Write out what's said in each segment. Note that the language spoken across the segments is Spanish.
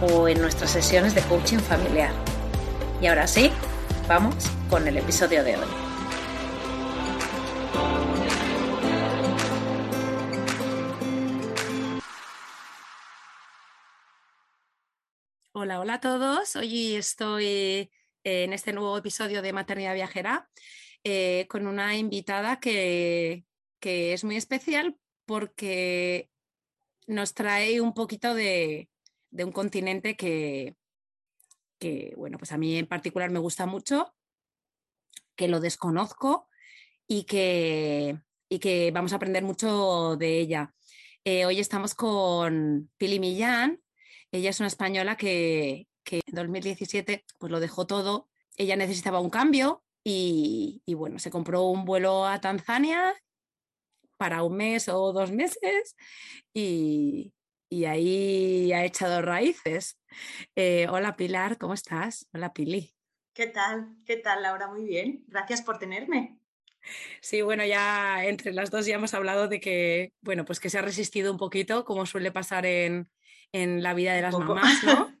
o en nuestras sesiones de coaching familiar. Y ahora sí, vamos con el episodio de hoy. Hola, hola a todos. Hoy estoy en este nuevo episodio de Maternidad Viajera eh, con una invitada que, que es muy especial porque nos trae un poquito de, de un continente que, que, bueno, pues a mí en particular me gusta mucho, que lo desconozco y que, y que vamos a aprender mucho de ella. Eh, hoy estamos con Pili Millán. Ella es una española que, que, en 2017 pues lo dejó todo. Ella necesitaba un cambio y, y, bueno, se compró un vuelo a Tanzania para un mes o dos meses y, y ahí ha echado raíces. Eh, hola Pilar, ¿cómo estás? Hola Pili. ¿Qué tal? ¿Qué tal, Laura? Muy bien. Gracias por tenerme. Sí, bueno, ya entre las dos ya hemos hablado de que, bueno, pues que se ha resistido un poquito, como suele pasar en, en la vida de las mamás, ¿no?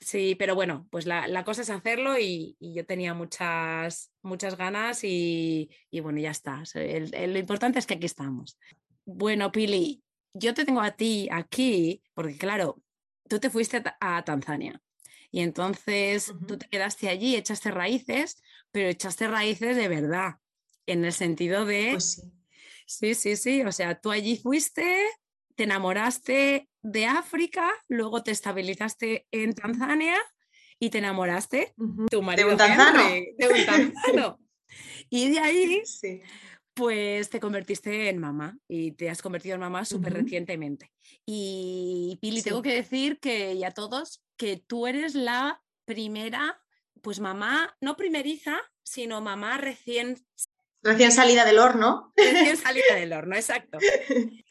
Sí, pero bueno, pues la, la cosa es hacerlo y, y, yo tenía muchas, muchas ganas y, y bueno, ya está. El, el, lo importante es que aquí estamos. Bueno, Pili, yo te tengo a ti aquí, porque claro, tú te fuiste a Tanzania y entonces uh -huh. tú te quedaste allí, echaste raíces, pero echaste raíces de verdad, en el sentido de... Pues sí. Sí, sí, sí, o sea, tú allí fuiste, te enamoraste de África, luego te estabilizaste en Tanzania y te enamoraste uh -huh. tu marido de un tanzano. Henry, de un tanzano. y de ahí Sí. Pues te convertiste en mamá y te has convertido en mamá súper recientemente. Y Pili, Sí. tengo que decir que, y a todos, que tú eres la primera, pues mamá, no primeriza, sino mamá recién, Recién salida del horno. recién salida del horno, exacto.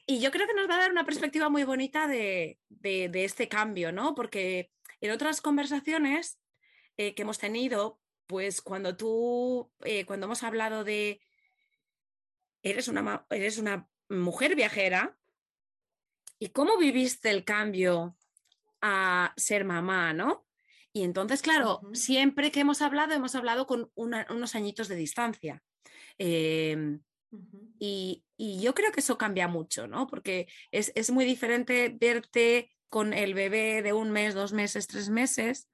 Y yo creo que nos va a dar una perspectiva muy bonita de, de- de este cambio, ¿no? Porque en otras conversaciones eh, que hemos tenido, pues cuando tú, eh, cuando hemos hablado de eres una, eres una mujer viajera y cómo viviste el cambio a ser mamá, ¿no? Y entonces, claro, siempre que hemos hablado, hemos hablado con una- unos añitos de distancia. Em, y, y yo creo que eso cambia mucho, ¿no? Porque es, es muy diferente verte con el bebé de un mes, dos meses, tres meses,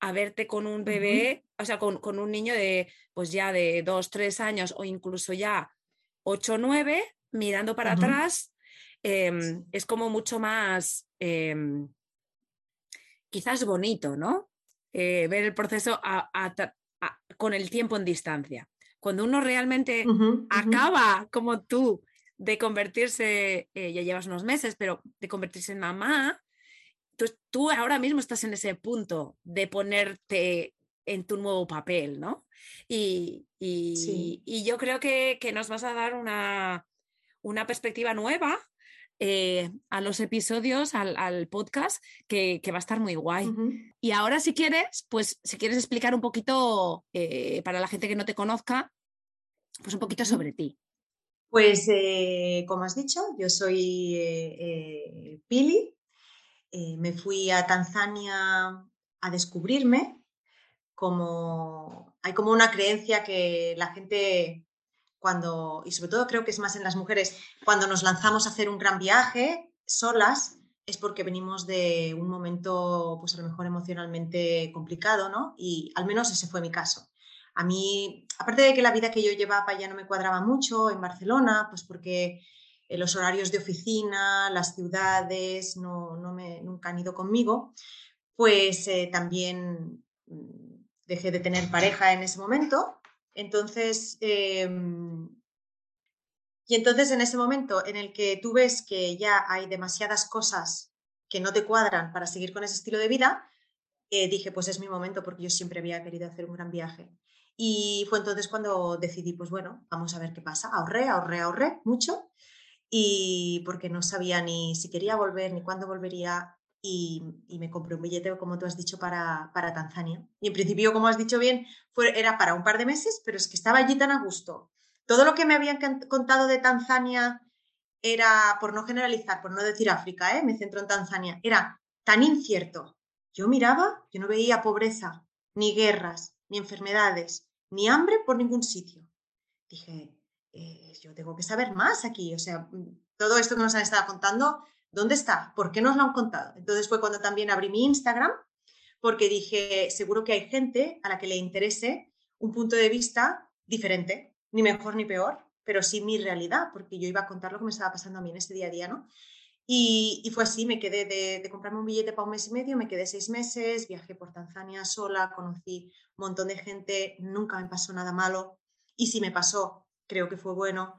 a verte con un bebé, o sea, con, con un niño de, pues ya de dos, tres años o incluso ya ocho, nueve, mirando para atrás, em, es como mucho más, em, quizás bonito, ¿no? Eh, ver el proceso a- a tra- a- con el tiempo en distancia. Cuando uno realmente acaba como tú de convertirse, eh, ya llevas unos meses, pero de convertirse en mamá, tú, tú ahora mismo estás en ese punto de ponerte en tu nuevo papel, ¿no? Y, y- Sí. y yo creo que, que nos vas a dar una, una perspectiva nueva eh, a los episodios, al, al podcast, que, que va a estar muy guay. Y ahora, si quieres, pues si quieres explicar un poquito, eh, para la gente que no te conozca, pues un poquito sobre ti. Pues, eh, como has dicho, yo soy Pili. Me fui a Tanzania a descubrirme. Como hay como una creencia que la gente cuando, y sobre todo creo que es más en las mujeres, cuando nos lanzamos a hacer un gran viaje solas, es porque venimos de un momento, pues a lo mejor emocionalmente complicado, ¿no? Y al menos ese fue mi caso. A mí, aparte de que la vida que yo llevaba ya no me cuadraba mucho en Barcelona, pues porque eh, los horarios de oficina, las ciudades no, me, nunca han ido conmigo, pues eh, también mm, dejé de tener pareja en ese momento. Entonces, em, y entonces en ese momento en el que tú ves que ya hay demasiadas cosas que no te cuadran para seguir con ese estilo de vida, eh, dije, pues es mi momento porque yo siempre había querido hacer un gran viaje. Y fue entonces cuando decidí, pues bueno, vamos a ver qué pasa. Ahorré, ahorré, ahorré mucho y porque no sabía ni si quería volver ni cuándo volvería y, me compré un billete, como tú has dicho, para, para, Tanzania. Y en principio, como has dicho bien, fue, era para un par de meses, pero es que estaba allí tan a gusto. Todo lo que me habían contado de Tanzania era, por no generalizar, por no decir África, ¿eh? me centro en Tanzania, era tan incierto. Yo miraba, yo no veía pobreza, ni guerras, ni enfermedades, ni hambre por ningún sitio. Dije, eh, yo tengo que saber más aquí, o sea, todo esto que nos han estado contando, ¿dónde está? ¿Por qué nos lo han contado? Entonces fue cuando también abrí mi Instagram, porque dije, seguro que hay gente a la que le interese un punto de vista diferente, ni mejor ni peor, pero sí mi realidad, porque yo iba a contar lo que me estaba pasando a mí en ese día a día, ¿no? Y, fue así, me quedé de, comprarme un billete para un mes y medio, me quedé seis meses, viajé por Tanzania sola, conocí un montón de gente, nunca me pasó nada malo, y si me pasó, creo que fue bueno,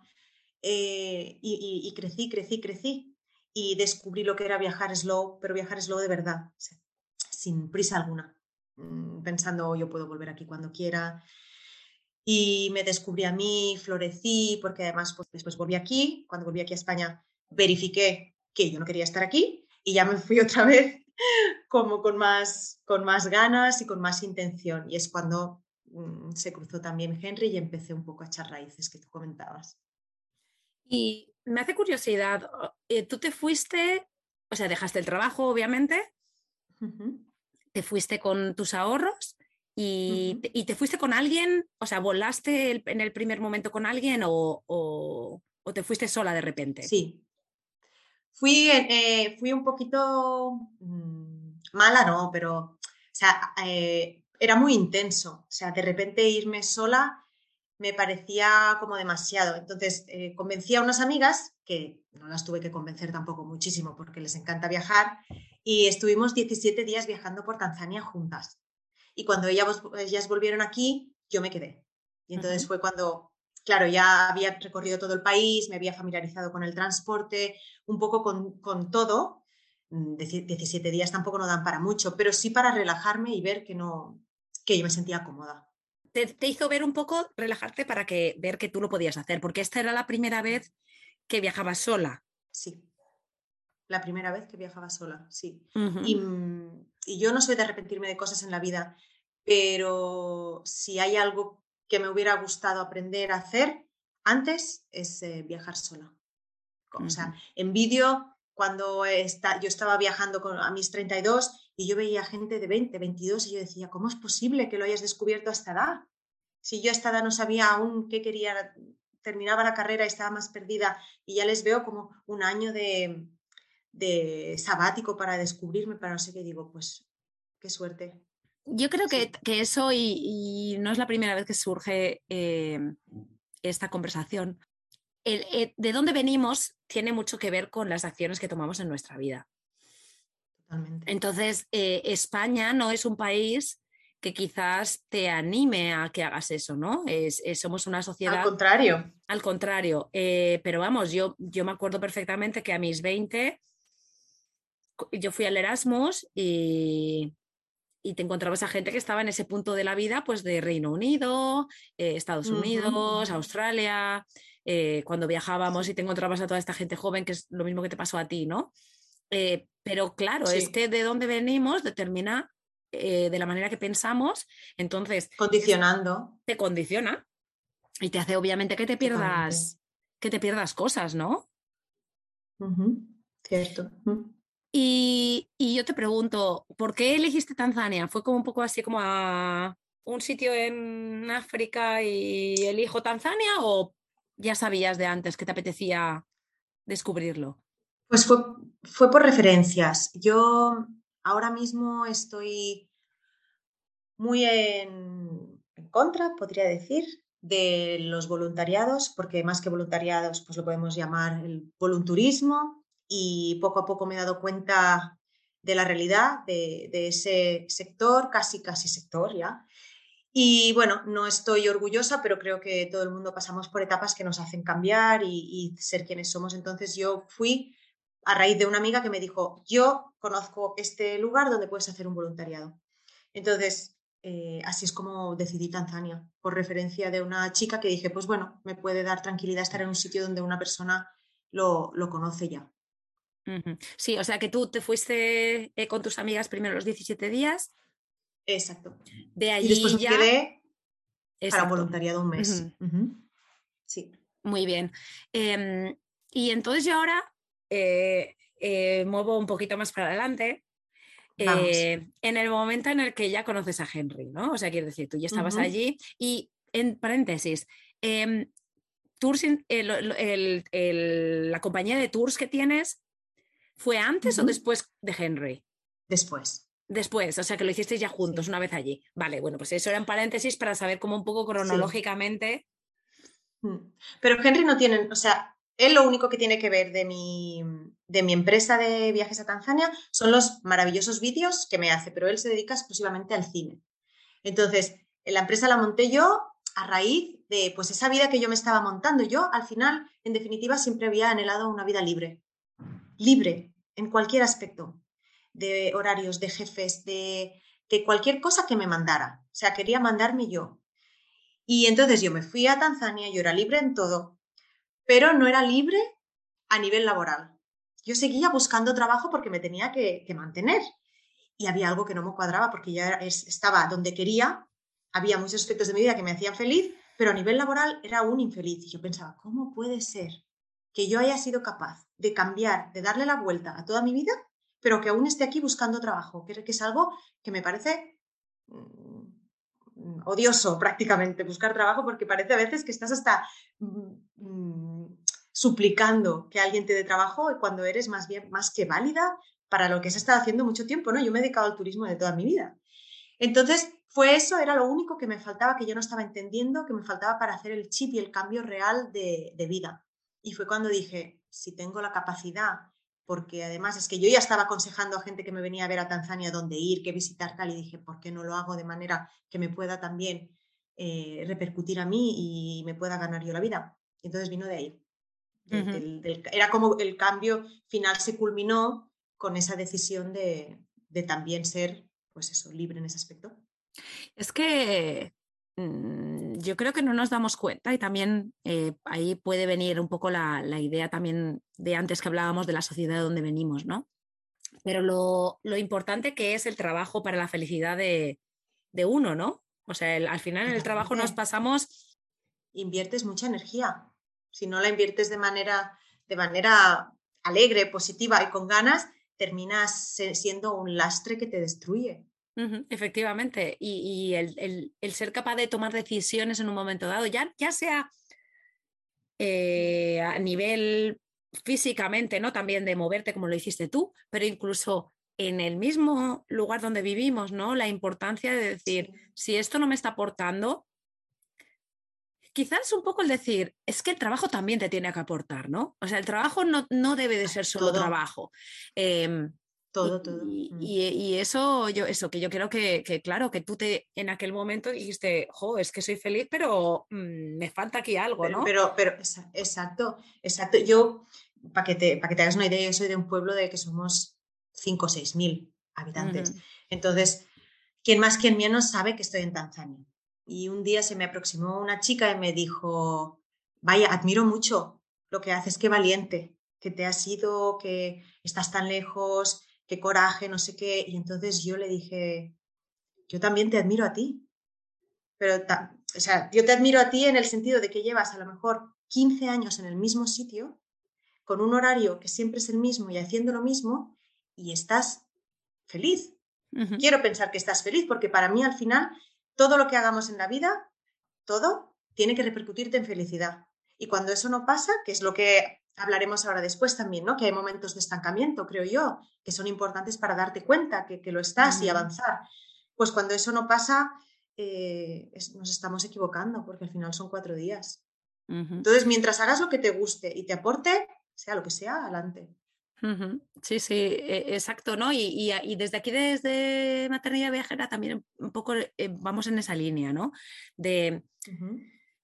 eh, y, crecí, crecí, crecí, y descubrí lo que era viajar slow, pero viajar slow de verdad, sin prisa alguna, mm, pensando yo puedo volver aquí cuando quiera, y me descubrí a mí, florecí, porque además pues, después volví aquí, cuando volví aquí a España verifiqué que yo no quería estar aquí y ya me fui otra vez como con más, con más ganas y con más intención. Y es cuando mm, se cruzó también Henry y empecé un poco a echar raíces que tú comentabas. Y me hace curiosidad, eh, tú te fuiste, o sea, dejaste el trabajo, obviamente, te fuiste con tus ahorros y, te, fuiste con alguien, o sea, volaste en el primer momento con alguien o, te fuiste sola de repente. Sí. Fui, eh, fui un poquito mm, mala, no, pero o sea, eh, era muy intenso. O sea, de repente irme sola me parecía como demasiado. Entonces, eh, convencí a unas amigas, que no las tuve que convencer tampoco muchísimo porque les encanta viajar, y estuvimos 17 días viajando por Tanzania juntas. Y cuando ellas, volvieron aquí, yo me quedé. Y entonces fue cuando, claro, ya había recorrido todo el país, me había familiarizado con el transporte, un poco con, todo. 17 mm, días tampoco no dan para mucho, pero sí para relajarme y ver que no, que yo me sentía cómoda. Te, te, hizo ver un poco, relajarte para que ver que tú lo podías hacer, porque esta era la primera vez que viajabas sola. Sí, la primera vez que viajaba sola, sí. Mm, y, yo no soy de arrepentirme de cosas en la vida, pero si hay algo que me hubiera gustado aprender a hacer antes es eh, viajar sola. O sea, en vídeo, cuando está, yo estaba viajando con, a mis 32 y yo veía gente de 20, 22 y yo decía, ¿cómo es posible que lo hayas descubierto a esta edad? Si yo a esta edad no sabía aún qué quería, terminaba la carrera y estaba más perdida y ya les veo como un año de, de sabático para descubrirme, para no sé qué, digo, pues qué suerte. Yo creo que, eso, y, no es la primera vez que surge eh, esta conversación, eh, de dónde venimos tiene mucho que ver con las acciones que tomamos en nuestra vida. Totalmente. Entonces, eh, España no es un país que quizás te anime a que hagas eso, ¿no? somos una sociedad... Al contrario. Al contrario. pero vamos, yo, yo me acuerdo perfectamente que a mis 20 yo fui al Erasmus y, te encontrabas a gente que estaba en ese punto de la vida, pues de Reino Unido, eh, Estados Unidos, Australia, eh, cuando viajábamos y te encontrabas a toda esta gente joven, que es lo mismo que te pasó a ti, ¿no? Eh, pero claro, es que de dónde venimos determina de la manera que pensamos, entonces... Condicionando. Te condiciona y te hace obviamente que te pierdas, que te pierdas cosas, ¿no? Cierto. Y, yo te pregunto, ¿por qué elegiste Tanzania? ¿Fue como un poco así como a un sitio en África y elijo Tanzania o ya sabías de antes que te apetecía descubrirlo? Pues fue, fue por referencias. Yo ahora mismo estoy muy en, contra, podría decir, de los voluntariados, porque más que voluntariados, pues lo podemos llamar el volunturismo y poco a poco me he dado cuenta de la realidad de, ese sector, casi, casi sector ya. Y bueno, no estoy orgullosa, pero creo que todo el mundo pasamos por etapas que nos hacen cambiar y ser quienes somos. Entonces yo fui a raíz de una amiga que me dijo, yo conozco este lugar donde puedes hacer un voluntariado. Entonces, eh, así es como decidí Tanzania, por referencia de una chica que dije, pues bueno, me puede dar tranquilidad estar en un sitio donde una persona lo, conoce ya. Sí, o sea que tú te fuiste eh, con tus amigas primero los 17 días. Exacto. De allí y después ya... me quedé para voluntariado un mes. Sí. Muy bien. Em, y entonces yo ahora eh, muevo un poquito más para adelante eh, en el momento en el que ya conoces a Henry, ¿no? O sea, quiero decir, tú ya estabas allí y, en paréntesis, em, tours la compañía de tours que tienes, ¿fue antes o después de Henry? Después. Después, o sea que lo hicisteis ya juntos una vez allí. Vale, bueno, pues eso era en paréntesis para saber cómo un poco cronológicamente. Mm. Pero Henry no tiene, o sea, él lo único que tiene que ver de mi, de mi empresa de viajes a Tanzania son los maravillosos vídeos que me hace, pero él se dedica exclusivamente al cine. Entonces, la empresa la monté yo a raíz de pues esa vida que yo me estaba montando. Yo, al final, en definitiva, siempre había anhelado una vida libre. Libre, en cualquier aspecto, de horarios, de jefes, de, de cualquier cosa que me mandara. O sea, quería mandarme yo. Y entonces yo me fui a Tanzania, yo era libre en todo, pero no era libre a nivel laboral. Yo seguía buscando trabajo porque me tenía que, mantener y había algo que no me cuadraba porque ya estaba donde quería, había muchos aspectos de mi vida que me hacían feliz, pero a nivel laboral era un infeliz. Y yo pensaba, ¿cómo puede ser que yo haya sido capaz de cambiar, de darle la vuelta a toda mi vida, pero que aún esté aquí buscando trabajo? Que, es algo que me parece mm, odioso prácticamente buscar trabajo porque parece a veces que estás hasta mm, mm, suplicando que alguien te dé trabajo cuando eres más bien más que válida para lo que se está haciendo mucho tiempo, ¿no? Yo me he dedicado al turismo de toda mi vida. Entonces, fue eso, era lo único que me faltaba, que yo no estaba entendiendo, que me faltaba para hacer el chip y el cambio real de vida. Y fue cuando dije, si tengo la capacidad, porque además es que yo ya estaba aconsejando a gente que me venía a ver a Tanzania dónde ir, qué visitar tal, y dije, ¿por qué no lo hago de manera que me pueda también eh, repercutir a mí y me pueda ganar yo la vida? Entonces vino de ahí era como el cambio final se culminó con esa decisión de, también ser, pues eso, libre en ese aspecto. Es que mm, yo creo que no nos damos cuenta y también eh, ahí puede venir un poco la, idea también de antes que hablábamos de la sociedad de donde venimos, ¿no? Pero lo, importante que es el trabajo para la felicidad de, uno, ¿no? O sea, al final en el trabajo nos pasamos... Inviertes mucha energía si no la inviertes de manera, de manera alegre, positiva y con ganas, terminas siendo un lastre que te destruye. Efectivamente, y, el, ser capaz de tomar decisiones en un momento dado, ya, ya sea eh, a nivel físicamente, ¿no? También de moverte como lo hiciste tú, pero incluso en el mismo lugar donde vivimos, ¿no? La importancia de decir, si esto no me está aportando, quizás un poco el decir, es que el trabajo también te tiene que aportar, ¿no? O sea, el trabajo no, no debe de ser solo trabajo. Em, todo, todo. Mm. Y, eso, yo, eso, que yo creo que, claro, que tú te en aquel momento dijiste, jo, es que soy feliz, pero mm, me falta aquí algo, ¿no? Pero, pero, exacto, exacto. Yo, para que, te, para que te hagas una idea, yo soy de un pueblo de que somos 5 o 6 mil habitantes. Entonces, quien más, quien menos sabe que estoy en Tanzania. Y un día se me aproximó una chica y me dijo, vaya, admiro mucho lo que haces, qué valiente, que te has ido, que estás tan lejos, qué coraje, no sé qué. Y entonces yo le dije, yo también te admiro a ti. Pero, o sea, yo te admiro a ti en el sentido de que llevas a lo mejor 15 años en el mismo sitio, con un horario que siempre es el mismo y haciendo lo mismo, y estás feliz. Quiero pensar que estás feliz, porque para mí al final todo lo que hagamos en la vida, todo, tiene que repercutirte en felicidad. Y cuando eso no pasa, que es lo que hablaremos ahora después también, ¿no? Que hay momentos de estancamiento, creo yo, que son importantes para darte cuenta que, lo estás y avanzar. Pues cuando eso no pasa, eh, nos estamos equivocando, porque al final son cuatro días. Entonces, mientras hagas lo que te guste y te aporte, sea lo que sea, adelante. Sí, sí, e, exacto, ¿no? Y, desde aquí, desde Maternidad Viajera, también un poco eh, vamos en esa línea, ¿no? De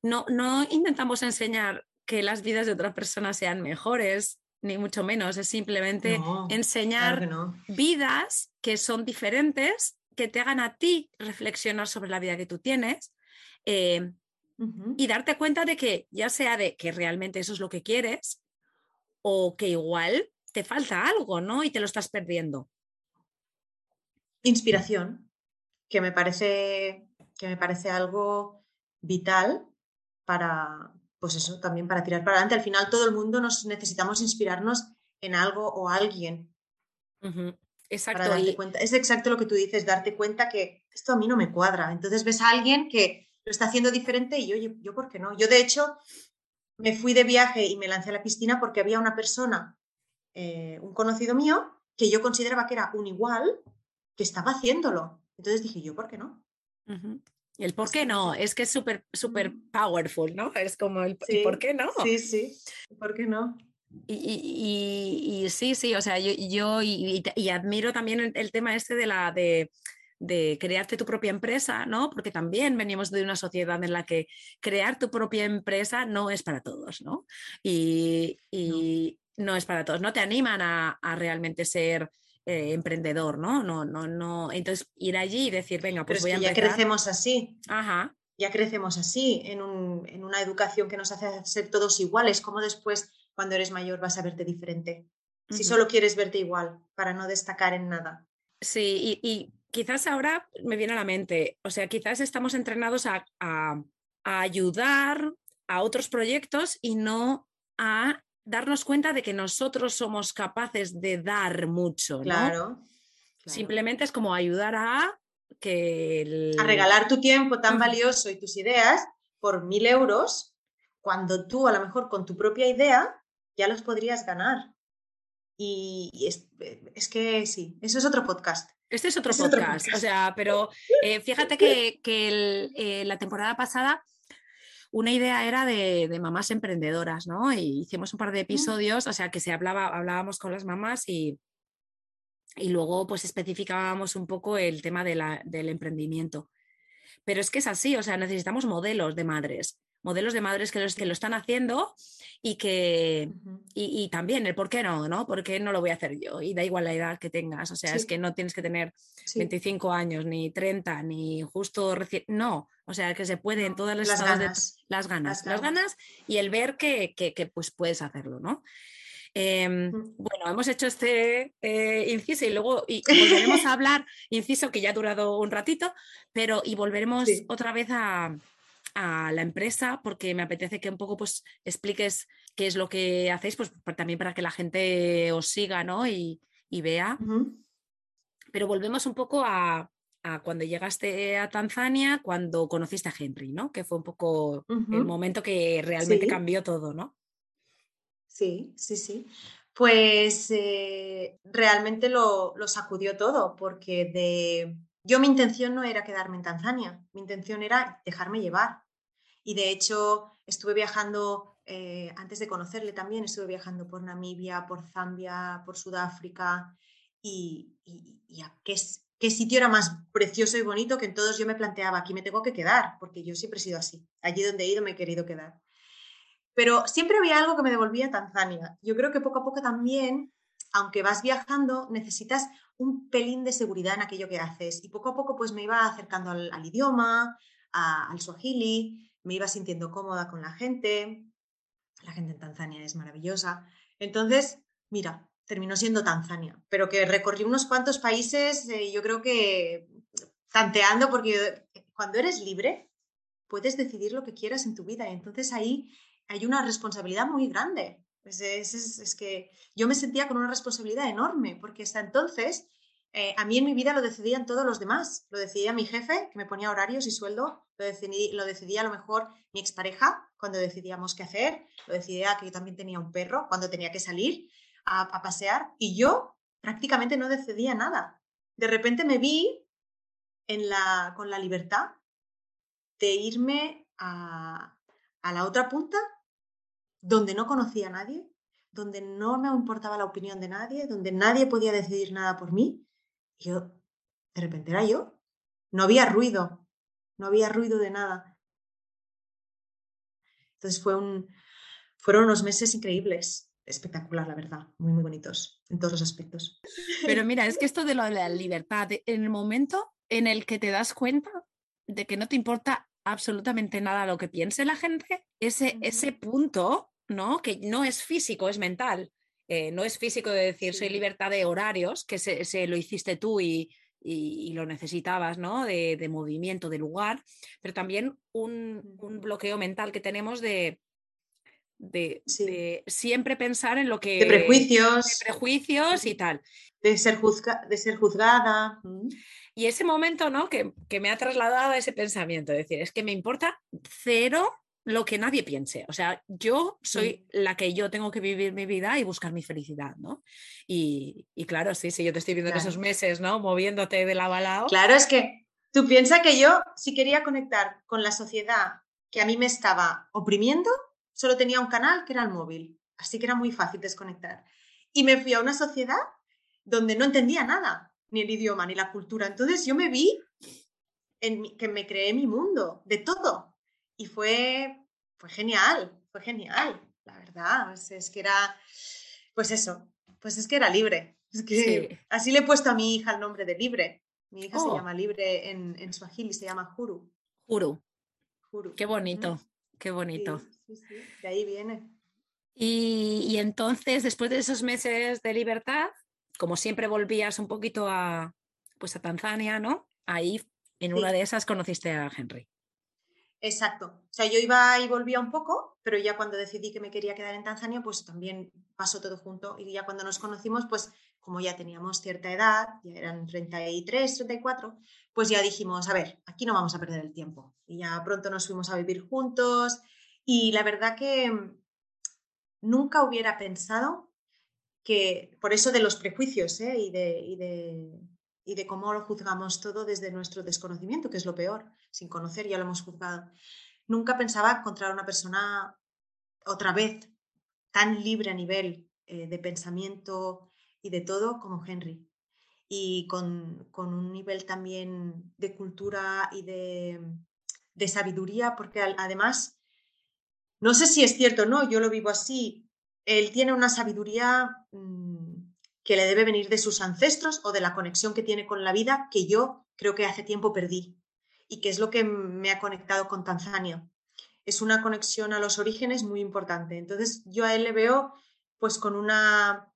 no, no intentamos enseñar que las vidas de otras personas sean mejores, ni mucho menos, es simplemente enseñar vidas que son diferentes, que te hagan a ti reflexionar sobre la vida que tú tienes. Eh, y darte cuenta de que ya sea de que realmente eso es lo que quieres o que igual te falta algo, ¿no? Y te lo estás perdiendo. Inspiración, que me parece, que me parece algo vital para, pues eso, también para tirar para adelante. Al final todo el mundo nos necesitamos inspirarnos en algo o alguien. Exacto. cuenta. Es exacto lo que tú dices, darte cuenta que esto a mí no me cuadra. Entonces ves a alguien que lo está haciendo diferente y yo, yo, ¿por qué no? Yo de hecho me fui de viaje y me lancé a la piscina porque había una persona eh, un conocido mío que yo consideraba que era un igual que estaba haciéndolo. Entonces dije, yo, ¿por qué no? El por qué no, es que es súper, súper powerful, ¿no? Es como el por qué no? Sí, sí, ¿por qué no? Y, sí, sí, o sea, yo, yo y, admiro también el, tema este de la de, de, crearte tu propia empresa, ¿no? Porque también venimos de una sociedad en la que crear tu propia empresa no es para todos, ¿no? Y, no es para todos, no te animan a, realmente ser eh, emprendedor, ¿no? No, no, no. Entonces, ir allí y decir, venga, pues voy a empezar. Ya crecemos así. Ajá. Ya crecemos así, en, una educación que nos hace ser todos iguales. ¿Cómo después, cuando eres mayor, vas a verte diferente? Si solo quieres verte igual, para no destacar en nada. Sí, y, quizás ahora me viene a la mente, o sea, quizás estamos entrenados a, a ayudar a otros proyectos y no a darnos cuenta de que nosotros somos capaces de dar mucho, ¿no? Claro. Simplemente es como ayudar a que... A regalar tu tiempo tan valioso y tus ideas por mil euros, cuando tú a lo mejor con tu propia idea ya los podrías ganar. Y, es, que sí, eso es otro podcast. Este es otro, podcast, o sea, pero eh, fíjate que, eh, la temporada pasada una idea era de, mamás emprendedoras, ¿no? Y hicimos un par de episodios, o sea, que se hablaba, hablábamos con las mamás y, y luego pues especificábamos un poco el tema del emprendimiento. Pero es que es así, o sea, necesitamos modelos de madres modelos de madres que, los, que lo están haciendo y que y, también el por qué no, ¿no? ¿Por qué no lo voy a hacer yo? Y da igual la edad que tengas, o sea, es que no tienes que tener 25 años, ni 30, ni justo recién, no, o sea, que se puede en todas las, las ganas. De, las ganas, las ganas, y el ver que, que, pues puedes hacerlo, ¿no? Em, bueno, hemos hecho este eh, inciso y luego y volveremos a hablar, inciso que ya ha durado un ratito, pero y volveremos otra vez a, a la empresa porque me apetece que un poco pues expliques qué es lo que hacéis, pues también para que la gente os siga ¿no? y, vea. Pero volvemos un poco a, cuando llegaste a Tanzania, cuando conociste a Henry, ¿no? Que fue un poco el momento que realmente cambió todo, ¿no? Sí, sí, sí. Pues eh, realmente lo, lo sacudió todo, porque de, yo mi intención no era quedarme en Tanzania, mi intención era dejarme llevar. Y de hecho estuve viajando, eh, antes de conocerle también, estuve viajando por Namibia, por Zambia, por Sudáfrica y, qué, qué sitio era más precioso y bonito que en todos yo me planteaba, aquí me tengo que quedar, porque yo siempre he sido así, allí donde he ido me he querido quedar. Pero siempre había algo que me devolvía a Tanzania. Yo creo que poco a poco también aunque vas viajando, necesitas un pelín de seguridad en aquello que haces. Y poco a poco pues me iba acercando al, idioma, al swahili, me iba sintiendo cómoda con la gente. La gente en Tanzania es maravillosa. Entonces, mira, terminó siendo Tanzania, pero que recorrí unos cuantos países, eh, yo creo que tanteando, porque cuando eres libre, puedes decidir lo que quieras en tu vida. Y entonces ahí hay una responsabilidad muy grande. Es, es, que yo me sentía con una responsabilidad enorme, porque hasta entonces eh, a mí en mi vida lo decidían todos los demás. Lo decidía mi jefe, que me ponía horarios y sueldo. Lo, decidí, lo decidía a lo mejor mi expareja, cuando decidíamos qué hacer. Lo decidía que yo también tenía un perro, cuando tenía que salir a, pasear. Y yo prácticamente no decidía nada. De repente me vi en la, con la libertad de irme a, a la otra punta, donde no conocía a nadie, donde no me importaba la opinión de nadie, donde nadie podía decidir nada por mí yo, de repente era yo. No había ruido, no había ruido de nada. Entonces fue un, fueron unos meses increíbles, espectacular, la verdad, muy, muy bonitos en todos los aspectos. Pero mira, es que esto de lo de la libertad, en el momento en el que te das cuenta de que no te importa absolutamente nada lo que piense la gente, ese, ese punto, ¿no? Que no es físico, es mental. Eh, no es físico de decir soy libertad de horarios, que se, lo hiciste tú y, lo necesitabas, ¿no? De, movimiento, de lugar, pero también un, bloqueo mental que tenemos de, de, siempre pensar en lo que... De prejuicios. prejuicios y tal. De ser, de ser juzgada. Y ese momento, ¿no? Que, que, me ha trasladado a ese pensamiento, es decir, es que me importa cero lo que nadie piense. O sea, yo soy la que yo tengo que vivir mi vida y buscar mi felicidad, ¿no? Y, claro, sí, sí, yo te estoy viendo en esos meses, ¿no? Moviéndote de la balao. Claro, es que tú piensas que yo, si quería conectar con la sociedad que a mí me estaba oprimiendo, solo tenía un canal que era el móvil. Así que era muy fácil desconectar. Y me fui a una sociedad donde no entendía nada, ni el idioma, ni la cultura. Entonces yo me vi en que me creé mi mundo, de todo. Y fue fue genial, fue genial, la verdad. es que era, pues eso, pues es que era libre. Es que así le he puesto a mi hija el nombre de libre. Mi hija se oh. llama libre en, en y se llama Juru. Juru. Qué bonito, qué bonito. Sí, sí, de ahí viene. Y, y, entonces, después de esos meses de libertad, como siempre volvías un poquito a, pues a Tanzania, ¿no? Ahí, en una de esas, conociste a Henry. Exacto. O sea, yo iba y volvía un poco, pero ya cuando decidí que me quería quedar en Tanzania, pues también pasó todo junto. Y ya cuando nos conocimos, pues como ya teníamos cierta edad, ya eran 33, 34, pues ya dijimos, a ver, aquí no vamos a perder el tiempo. Y ya pronto nos fuimos a vivir juntos. Y la verdad que nunca hubiera pensado que, por eso de los prejuicios ¿eh? y, de, y de y de cómo lo juzgamos todo desde nuestro desconocimiento, que es lo peor. Sin conocer ya lo hemos juzgado. Nunca pensaba encontrar una persona otra vez tan libre a nivel eh, de pensamiento y de todo como Henry. Y con, un nivel también de cultura y de, de sabiduría, porque además, no sé si es cierto o no, yo lo vivo así, él tiene una sabiduría mm, que le debe venir de sus ancestros o de la conexión que tiene con la vida que yo creo que hace tiempo perdí y que es lo que me ha conectado con Tanzania. Es una conexión a los orígenes muy importante. Entonces yo a él le veo pues con una,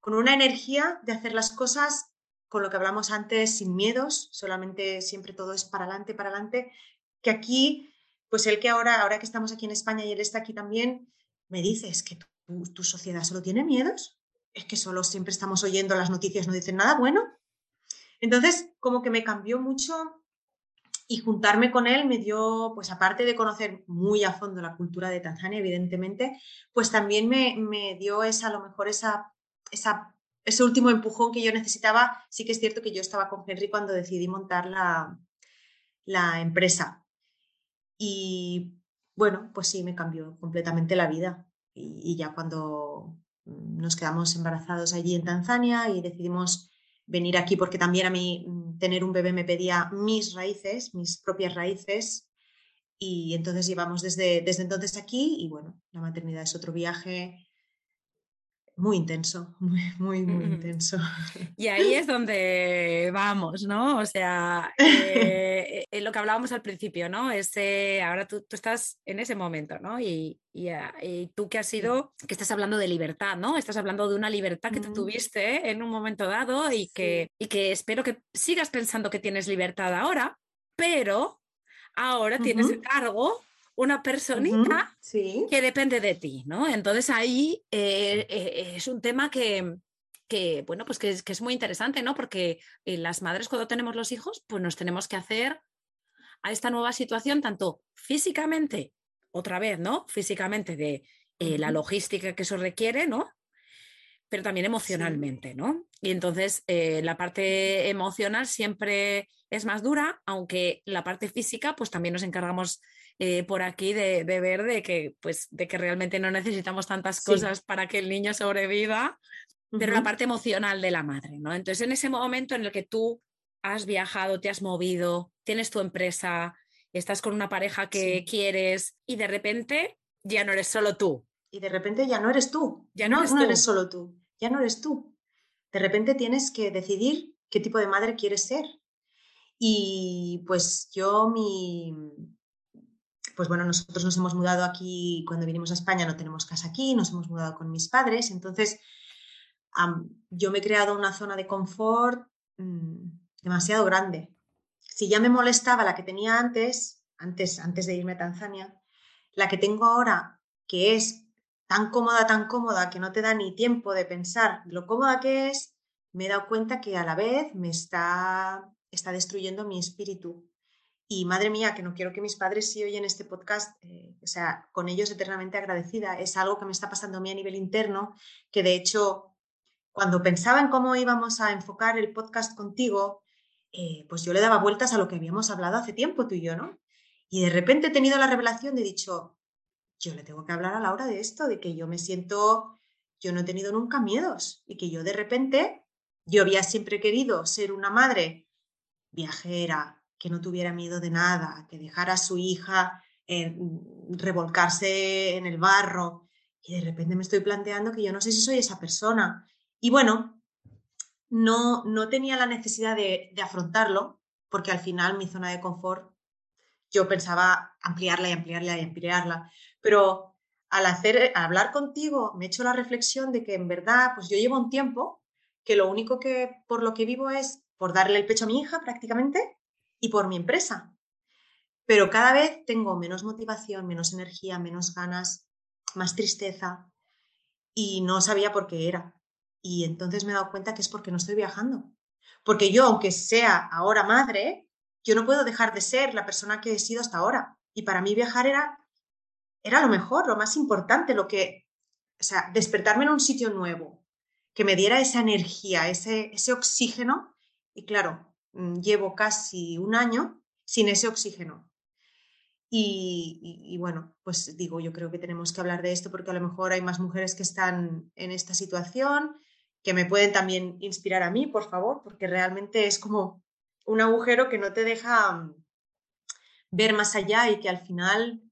con una energía de hacer las cosas con lo que hablamos antes, sin miedos, solamente siempre todo es para adelante, para adelante, que aquí, pues él que ahora, ahora que estamos aquí en España y él está aquí también, me dice, es que tu, tu sociedad solo tiene miedos es que solo siempre estamos oyendo las noticias, no dicen nada bueno. Entonces, como que me cambió mucho y juntarme con él me dio, pues aparte de conocer muy a fondo la cultura de Tanzania, evidentemente, pues también me, dio esa, a lo mejor esa, esa, ese último empujón que yo necesitaba. Sí que es cierto que yo estaba con Henry cuando decidí montar la, la empresa. Y bueno, pues sí, me cambió completamente la vida. y ya cuando nos quedamos embarazados allí en Tanzania y decidimos venir aquí porque también a mí mm, tener un bebé me pedía mis raíces, mis propias raíces. Y entonces llevamos desde, desde entonces aquí y bueno, la maternidad es otro viaje muy intenso, muy, muy, muy intenso. Y ahí es donde vamos, ¿no? O sea, eh, eh, lo que hablábamos al principio, ¿no? Ese, ahora tú, tú estás en ese momento, ¿no? Y, y, ah, tú que has sido, que estás hablando de libertad, ¿no? Estás hablando de una libertad que tú tuviste en un momento dado y, que, y que espero que sigas pensando que tienes libertad ahora, pero ahora tienes el cargo una personita que depende de ti, ¿no? Entonces ahí eh, eh, es un tema que, que, bueno, pues que es, que es muy interesante, ¿no? Porque eh, las madres cuando tenemos los hijos, pues nos tenemos que hacer a esta nueva situación, tanto físicamente, otra vez, ¿no? Físicamente de la logística que eso requiere, ¿no? Pero también emocionalmente, ¿no? Y entonces la parte emocional siempre es más dura, aunque la parte física, pues también nos encargamos eh, por aquí de, ver de que, pues, de que realmente no necesitamos tantas cosas para que el niño sobreviva, pero la parte emocional de la madre, ¿no? Entonces, en ese momento en el que tú has viajado, te has movido, tienes tu empresa, estás con una pareja que quieres y de repente ya no eres solo tú. Y de repente ya no eres tú. Ya no, eres, solo tú. Ya no eres tú. De repente tienes que decidir qué tipo de madre quieres ser. Y pues yo mi... Pues bueno, nosotros nos hemos mudado aquí, cuando vinimos a España no tenemos casa aquí, nos hemos mudado con mis padres, entonces yo me he creado una zona de confort mm, demasiado grande. Si ya me molestaba la que tenía antes, antes, antes de irme a Tanzania, la que tengo ahora, que es tan cómoda, tan cómoda, que no te da ni tiempo de pensar lo cómoda que es, me he dado cuenta que a la vez me está, está destruyendo mi espíritu. Y madre mía, que no quiero que mis padres si oyen este podcast, eh, o sea, con ellos eternamente agradecida. Es algo que me está pasando a mí a nivel interno, que de hecho, cuando pensaba en cómo íbamos a enfocar el podcast contigo, eh, pues yo le daba vueltas a lo que habíamos hablado hace tiempo tú y yo, ¿no? Y de repente he tenido la revelación de dicho, yo le tengo que hablar a Laura de esto, de que yo me siento, yo no he tenido nunca miedos y que yo de repente, yo había siempre querido ser una madre viajera, que no tuviera miedo de nada, que dejara a su hija eh, revolcarse en el barro y de repente me estoy planteando que yo no sé si soy esa persona. Y bueno, no, no tenía la necesidad de, afrontarlo, porque al final mi zona de confort yo pensaba ampliarla y ampliarla y ampliarla, pero al hacer, hablar contigo me he hecho la reflexión de que en verdad, pues yo llevo un tiempo que lo único que por lo que vivo es por darle el pecho a mi hija prácticamente y por mi empresa. Pero cada vez tengo menos motivación, menos energía, menos ganas, más tristeza y no sabía por qué era. Y entonces me he dado cuenta que es porque no estoy viajando. Porque yo, aunque sea ahora madre, yo no puedo dejar de ser la persona que he sido hasta ahora. Y para mí viajar era, era lo mejor, lo más importante, lo que, o sea, despertarme en un sitio nuevo, que me diera esa energía, ese, ese oxígeno. Y claro, llevo casi un año sin ese oxígeno. Y, bueno, pues digo, yo creo que tenemos que hablar de esto porque a lo mejor hay más mujeres que están en esta situación, que me pueden también inspirar a mí, por favor, porque realmente es como un agujero que no te deja mm, ver más allá y que al final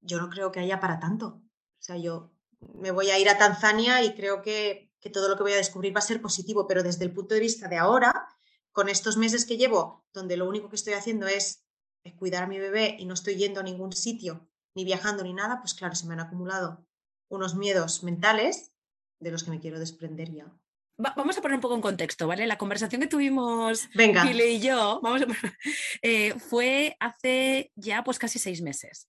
yo no creo que haya para tanto. O sea, yo me voy a ir a Tanzania y creo que, que todo lo que voy a descubrir va a ser positivo, pero desde el punto de vista de ahora, con estos meses que llevo, donde lo único que estoy haciendo es es cuidar a mi bebé y no estoy yendo a ningún sitio, ni viajando ni nada, pues claro, se me han acumulado unos miedos mentales de los que me quiero desprender ya. vamos a poner un poco en contexto, ¿vale? La conversación que tuvimos Venga. y yo vamos eh, fue hace ya pues casi seis meses.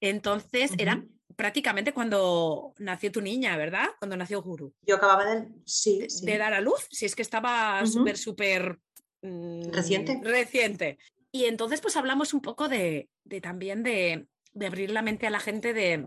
Entonces era prácticamente cuando nació tu niña, ¿verdad? Cuando nació Guru. Yo acababa de, sí, de dar a luz, si es que estaba súper, súper... Mm, reciente. Reciente. Y entonces pues hablamos un poco de, también de, abrir la mente a la gente de,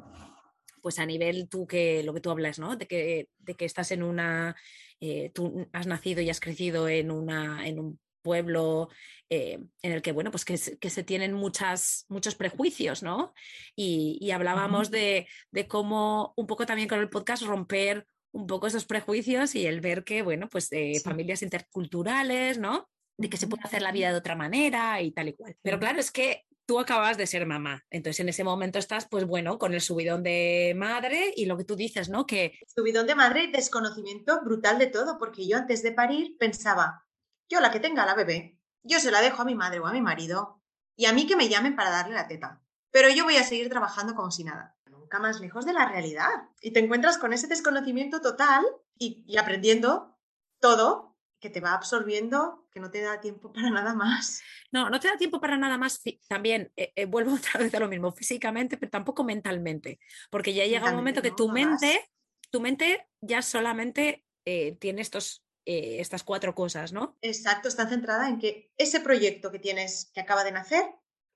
pues a nivel tú que lo que tú hablas, ¿no? De que, de que estás en una, eh, tú has nacido y has crecido en, una, en un pueblo eh, en el que, bueno, pues que, se tienen muchas, muchos prejuicios, ¿no? Y, hablábamos de, cómo un poco también con el podcast romper un poco esos prejuicios y el ver que, bueno, pues de familias interculturales, ¿no? de que se puede hacer la vida de otra manera y tal y cual. Pero claro, es que tú acabas de ser mamá, entonces en ese momento estás, pues bueno, con el subidón de madre y lo que tú dices, ¿no? Que... Subidón de madre y desconocimiento brutal de todo, porque yo antes de parir pensaba, yo la que tenga la bebé, yo se la dejo a mi madre o a mi marido y a mí que me llamen para darle la teta. Pero yo voy a seguir trabajando como si nada. Nunca más lejos de la realidad. Y te encuentras con ese desconocimiento total y, y aprendiendo todo que te va absorbiendo, que no te da tiempo para nada más. No, no te da tiempo para nada más. También eh, eh, vuelvo otra vez a lo mismo, físicamente, pero tampoco mentalmente, porque ya llega un momento que tu mente, tu mente ya solamente eh, tiene estos, eh, estas cuatro cosas, ¿no? Exacto, está centrada en que ese proyecto que tienes, que acaba de nacer,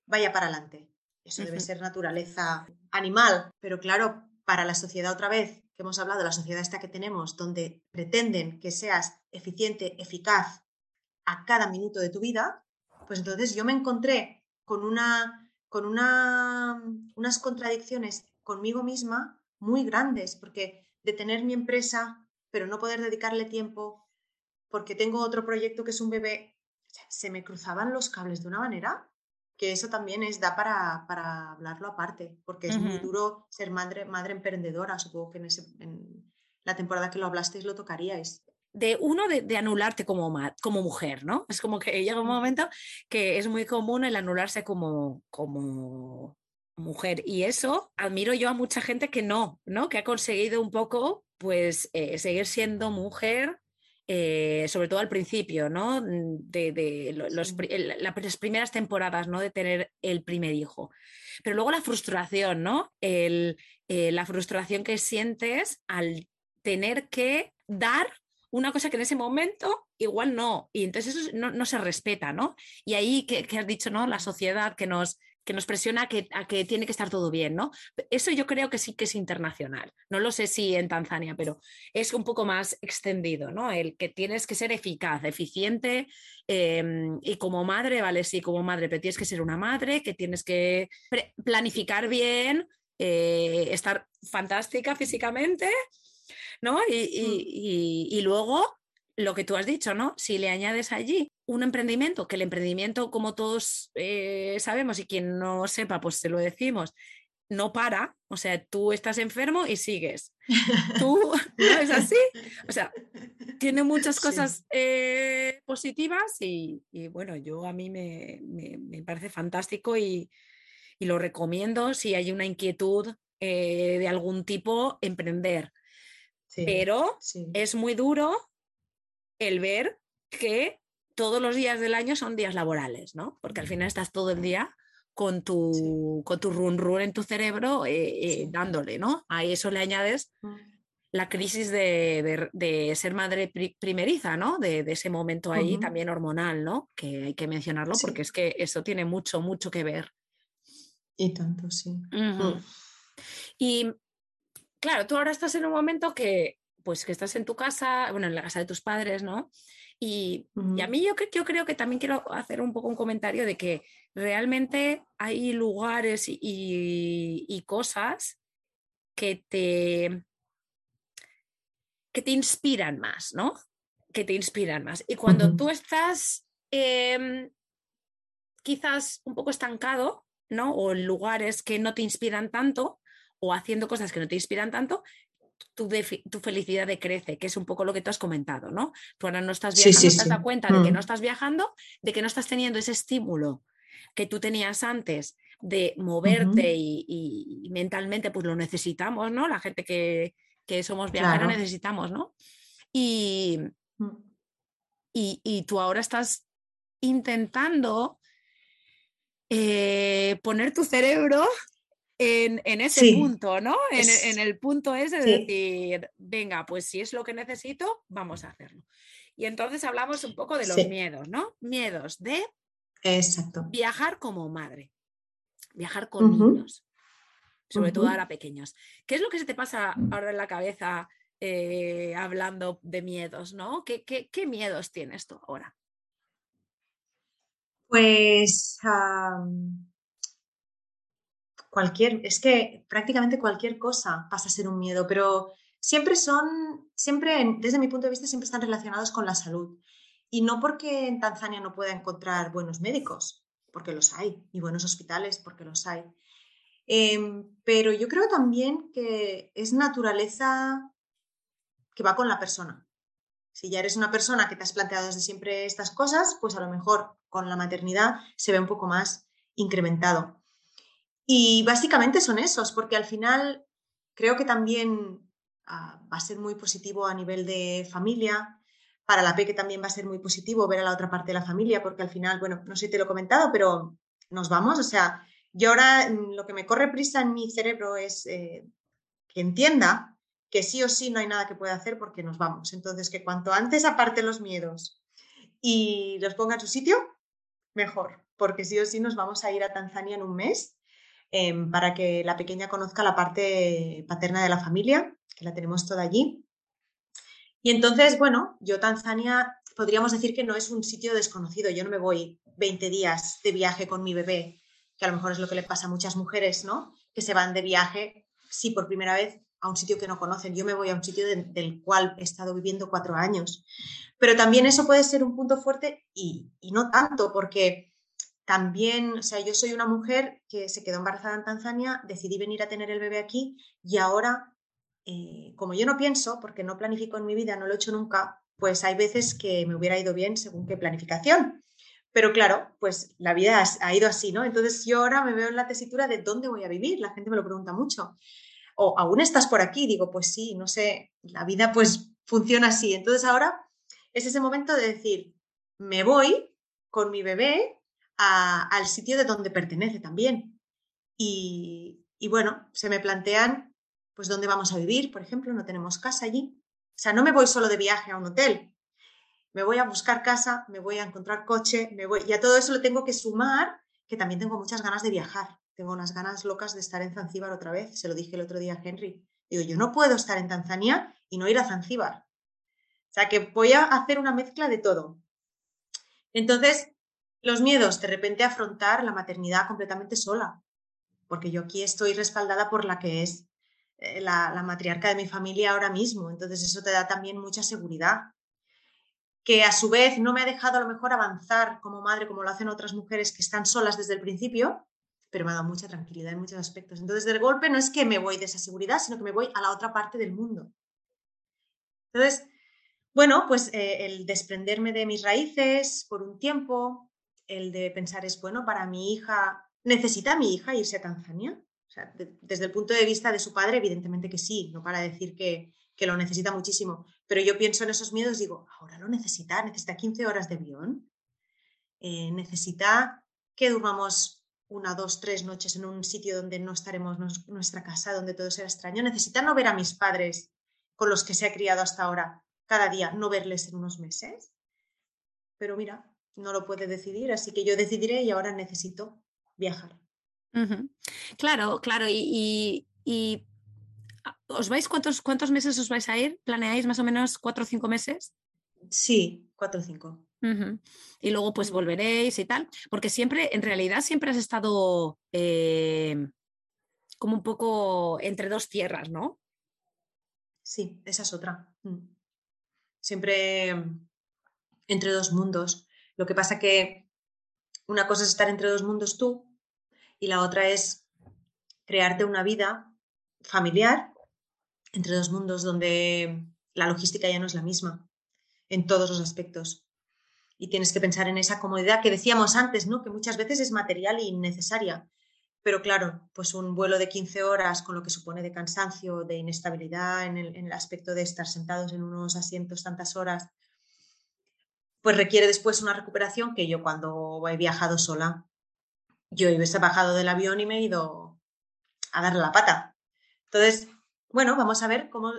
vaya para adelante. Eso debe ser naturaleza animal, pero claro, para la sociedad otra vez, que hemos hablado, la sociedad esta que tenemos, donde pretenden que seas eficiente, eficaz a cada minuto de tu vida, pues entonces yo me encontré con, una, con una, unas contradicciones conmigo misma muy grandes, porque de tener mi empresa, pero no poder dedicarle tiempo, porque tengo otro proyecto que es un bebé, se me cruzaban los cables de una manera que eso también es da para, para hablarlo aparte, porque es muy duro ser madre, madre emprendedora, supongo que en, ese, en la temporada que lo hablasteis lo tocaríais. De uno, de, anularte como, como mujer, ¿no? Es como que llega un momento que es muy común el anularse como, como mujer. Y eso admiro yo a mucha gente que no, ¿no? Que ha conseguido un poco, pues, eh, seguir siendo mujer eh, sobre todo al principio, ¿no? De, las primeras temporadas, ¿no? De tener el primer hijo. Pero luego la frustración, ¿no? El, eh, la frustración que sientes al tener que dar una cosa que en ese momento igual no, y entonces eso no, se respeta, ¿no? Y ahí que, que has dicho, ¿no? La sociedad que nos, que nos presiona a que, a que, tiene que estar todo bien, ¿no? Eso yo creo que sí que es internacional. No lo sé si en Tanzania, pero es un poco más extendido, ¿no? El que tienes que ser eficaz, eficiente em, y como madre, vale, sí, como madre, pero tienes que ser una madre, que tienes que planificar bien, eh, estar fantástica físicamente, ¿no? Mm. y, y luego lo que tú has dicho, ¿no? Si le añades allí un emprendimiento, que el emprendimiento, como todos eh, sabemos y quien no sepa, pues se lo decimos, no para, o sea, tú estás enfermo y sigues. Tú, ¿no es así? O sea, tiene muchas cosas eh, positivas y, bueno, yo a mí me, parece fantástico y, lo recomiendo si hay una inquietud eh, de algún tipo, emprender. Pero es muy duro el ver que todos los días del año son días laborales, ¿no? Porque al final estás todo el día con tu, con tu run run en tu cerebro eh, eh, dándole, ¿no? A eso le añades mm. la crisis de, ser madre primeriza, ¿no? De, ese momento ahí también hormonal, ¿no? Que hay que mencionarlo porque es que eso tiene mucho, mucho que ver. Y tanto, sí. Mm. Y claro, tú ahora estás en un momento que, pues que estás en tu casa, bueno, en la casa de tus padres, ¿no? Y, a mí yo, yo, creo que también quiero hacer un poco un comentario de que realmente hay lugares y, cosas que te, que te inspiran más, ¿no? Que te inspiran más. Y cuando tú estás em, quizás un poco estancado, ¿no? O en lugares que no te inspiran tanto, o haciendo cosas que no te inspiran tanto, tu, tu, felicidad decrece, que es un poco lo que tú has comentado, ¿no? Tú ahora no estás viajando, te has dado cuenta de que mm. no estás viajando, de que no estás teniendo ese estímulo que tú tenías antes de moverte y, mentalmente pues lo necesitamos, ¿no? La gente que, somos viajeros necesitamos, ¿no? Y, mm. y, y, tú ahora estás intentando eh, poner tu cerebro en, ese punto, ¿no? En, el punto ese de decir, venga, pues si es lo que necesito, vamos a hacerlo. Y entonces hablamos un poco de los miedos, ¿no? Miedos de Exacto. viajar como madre, viajar con niños, sobre todo ahora pequeños. ¿Qué es lo que se te pasa ahora en la cabeza eh, hablando de miedos, ¿no? ¿Qué, miedos tienes tú ahora? Pues cualquier, es que prácticamente cualquier cosa pasa a ser un miedo, pero siempre son, siempre, desde mi punto de vista, siempre están relacionados con la salud. Y no porque en Tanzania no pueda encontrar buenos médicos, porque los hay, y buenos hospitales, porque los hay. Em, pero yo creo también que es naturaleza que va con la persona. Si ya eres una persona que te has planteado desde siempre estas cosas, pues a lo mejor con la maternidad se ve un poco más incrementado. Y básicamente son esos, porque al final creo que también ah, va a ser muy positivo a nivel de familia. Para la Peque también va a ser muy positivo ver a la otra parte de la familia, porque al final, bueno, no sé si te lo he comentado, pero nos vamos. O sea, yo ahora mm, lo que me corre prisa en mi cerebro es eh, que entienda que sí o sí no hay nada que pueda hacer porque nos vamos. Entonces, que cuanto antes aparte los miedos y los ponga en su sitio, mejor, porque sí o sí nos vamos a ir a Tanzania en un mes em, para que la pequeña conozca la parte paterna de la familia, que la tenemos toda allí. Y entonces, bueno, yo Tanzania podríamos decir que no es un sitio desconocido. Yo no me voy 20 días de viaje con mi bebé, que a lo mejor es lo que le pasa a muchas mujeres, ¿no? Que se van de viaje, sí, por primera vez a un sitio que no conocen. Yo me voy a un sitio del cual he estado viviendo cuatro años. Pero también eso puede ser un punto fuerte y, no tanto, porque también, o sea, yo soy una mujer que se quedó embarazada en Tanzania, decidí venir a tener el bebé aquí y ahora, eh, como yo no pienso, porque no planifico en mi vida, no lo he hecho nunca, pues hay veces que me hubiera ido bien según qué planificación. Pero claro, pues la vida ha ido así, ¿no? Entonces yo ahora me veo en la tesitura de dónde voy a vivir. La gente me lo pregunta mucho o aún estás por aquí, digo, pues sí, no sé, la vida pues funciona así. Entonces ahora es ese momento de decir, me voy con mi bebé al sitio de donde pertenece también. Y, y, bueno, se me plantean, pues, dónde vamos a vivir, por ejemplo, no tenemos casa allí. O sea, no me voy solo de viaje a un hotel, me voy a buscar casa, me voy a encontrar coche, me voy, y a todo eso le tengo que sumar que también tengo muchas ganas de viajar. Tengo unas ganas locas de estar en Zanzíbar otra vez. Se lo dije el otro día a Henry. Digo, yo no puedo estar en Tanzania y no ir a Zanzíbar. O sea que voy a hacer una mezcla de todo. Entonces, los miedos, de repente afrontar la maternidad completamente sola, porque yo aquí estoy respaldada por la que es eh, la, la, matriarca de mi familia ahora mismo, entonces eso te da también mucha seguridad, que a su vez no me ha dejado a lo mejor avanzar como madre como lo hacen otras mujeres que están solas desde el principio, pero me ha dado mucha tranquilidad en muchos aspectos. Entonces, del golpe no es que me voy de esa seguridad, sino que me voy a la otra parte del mundo. Entonces, bueno, pues eh, el desprenderme de mis raíces por un tiempo, el de pensar es, bueno, para mi hija, ¿necesita mi hija irse a Tanzania? O sea, desde el punto de vista de su padre, evidentemente que sí, no para decir que, que lo necesita muchísimo, pero yo pienso en esos miedos, digo, ahora lo necesita, necesita 15 horas de avión, eh, necesita que durmamos una, dos, tres noches en un sitio donde no estaremos nuestra casa, donde todo será extraño. Necesita no ver a mis padres con los que se ha criado hasta ahora cada día, no verles en unos meses. Pero mira, no lo puede decidir, así que yo decidiré y ahora necesito viajar. Claro, claro. Y, ¿os vais cuántos, cuántos meses os vais a ir? ¿Planeáis más o menos cuatro o cinco meses? Sí, cuatro o cinco. Y luego pues volveréis y tal, porque siempre, en realidad siempre has estado eh, como un poco entre dos tierras, ¿no? Sí, esa es otra. Mm. Siempre mm, entre dos mundos. Lo que pasa que una cosa es estar entre dos mundos tú y la otra es crearte una vida familiar entre dos mundos donde la logística ya no es la misma en todos los aspectos y tienes que pensar en esa comodidad que decíamos antes, ¿no? Que muchas veces es material y innecesaria. Pero claro, pues un vuelo de 15 horas con lo que supone de cansancio, de inestabilidad en el, aspecto de estar sentados en unos asientos tantas horas, pues requiere después una recuperación que yo cuando he viajado sola, yo he bajado del avión y me he ido a darle la pata. Entonces, bueno, vamos a ver cómo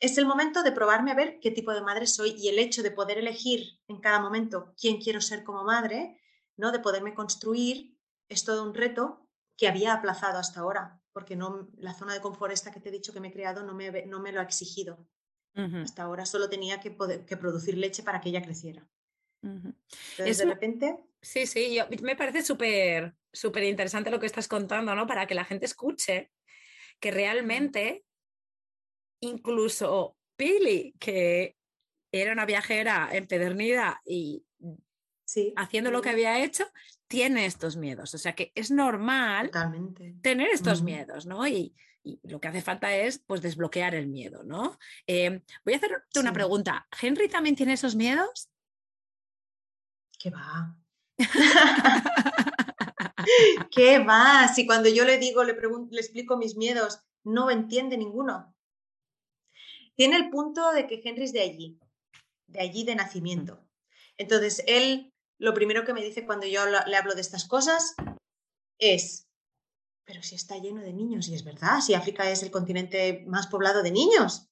es el momento de probarme a ver qué tipo de madre soy y el hecho de poder elegir en cada momento quién quiero ser como madre, ¿no? De poderme construir, es todo un reto que había aplazado hasta ahora, porque no, la zona de confort esta que te he dicho que me he creado no me, no me lo ha exigido. Hasta ahora solo tenía que, poder, que producir leche para que ella creciera. Entonces, de repente... Sí, sí, yo, me parece súper súper interesante lo que estás contando, ¿no? Para que la gente escuche que realmente incluso Pili, que era una viajera empedernida y haciendo lo que había hecho, tiene estos miedos. O sea que es normal tener estos miedos, ¿no? Y, lo que hace falta es pues desbloquear el miedo, ¿no? Em, voy a hacerte una pregunta. ¿Henry también tiene esos miedos? ¿Qué va? ¿Qué va? Si cuando yo le digo, le, le explico mis miedos, no entiende ninguno. Tiene el punto de que Henry es de allí, de allí de nacimiento. Entonces, él lo primero que me dice cuando yo le hablo de estas cosas es, pero si está lleno de niños, y es verdad, si África es el continente más poblado de niños,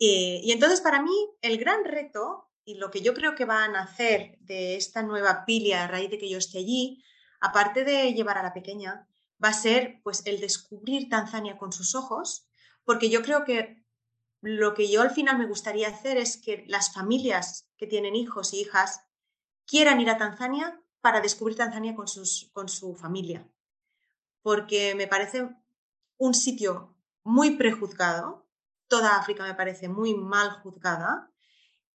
Eh, y entonces para mí el gran reto y lo que yo creo que va a nacer de esta nueva pilia a raíz de que yo esté allí, aparte de llevar a la pequeña, va a ser pues el descubrir Tanzania con sus ojos, porque yo creo que lo que yo al final me gustaría hacer es que las familias que tienen hijos y hijas quieran ir a Tanzania para descubrir Tanzania con, sus, con su familia, porque me parece un sitio muy prejuzgado, toda África me parece muy mal juzgada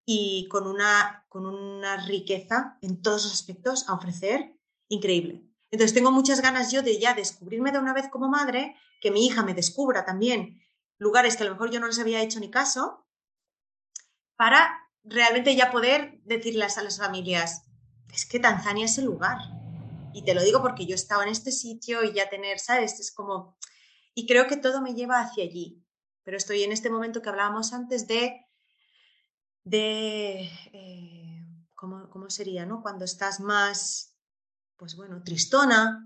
y con una, con una riqueza en todos los aspectos a ofrecer increíble. Entonces tengo muchas ganas yo de ya descubrirme de una vez como madre, que mi hija me descubra también lugares que a lo mejor yo no les había hecho ni caso, para realmente ya poder decirles a las familias, es que Tanzania es el lugar. Y te lo digo porque yo he estado en este sitio y ya tener, ¿sabes? Es como... Y creo que todo me lleva hacia allí. Pero estoy en este momento que hablábamos antes de... de eh, ¿cómo, ¿Cómo sería, no? Cuando estás más pues bueno, tristona,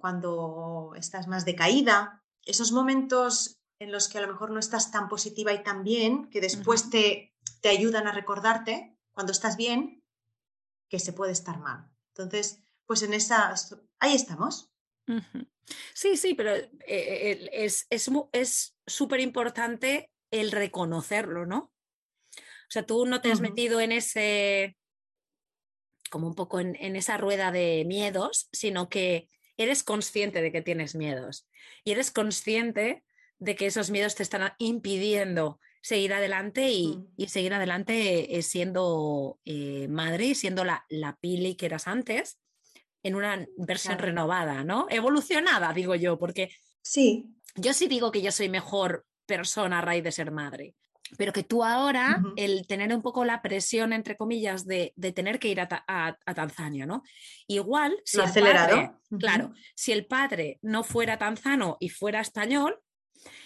cuando estás más decaída, esos momentos en los que a lo mejor no estás tan positiva y tan bien, que después te, te ayudan a recordarte cuando estás bien, que se puede estar mal. Entonces, pues en esa, ahí estamos. Sí, sí, pero eh, eh, es súper es, importante el reconocerlo, ¿no? O sea, tú no te has metido en ese, como un poco en, esa rueda de miedos, sino que eres consciente de que tienes miedos y eres consciente de que esos miedos te están impidiendo seguir adelante y, mm. seguir adelante eh, siendo eh, madre y siendo la, la, Pili que eras antes en una versión renovada, ¿no? Evolucionada, digo yo, porque sí. yo sí digo que yo soy mejor persona a raíz de ser madre pero que tú ahora, el tener un poco la presión, entre comillas, de, tener que ir a, Tanzania, ¿no? Igual, si el padre, claro, si el padre no fuera tanzano y fuera español,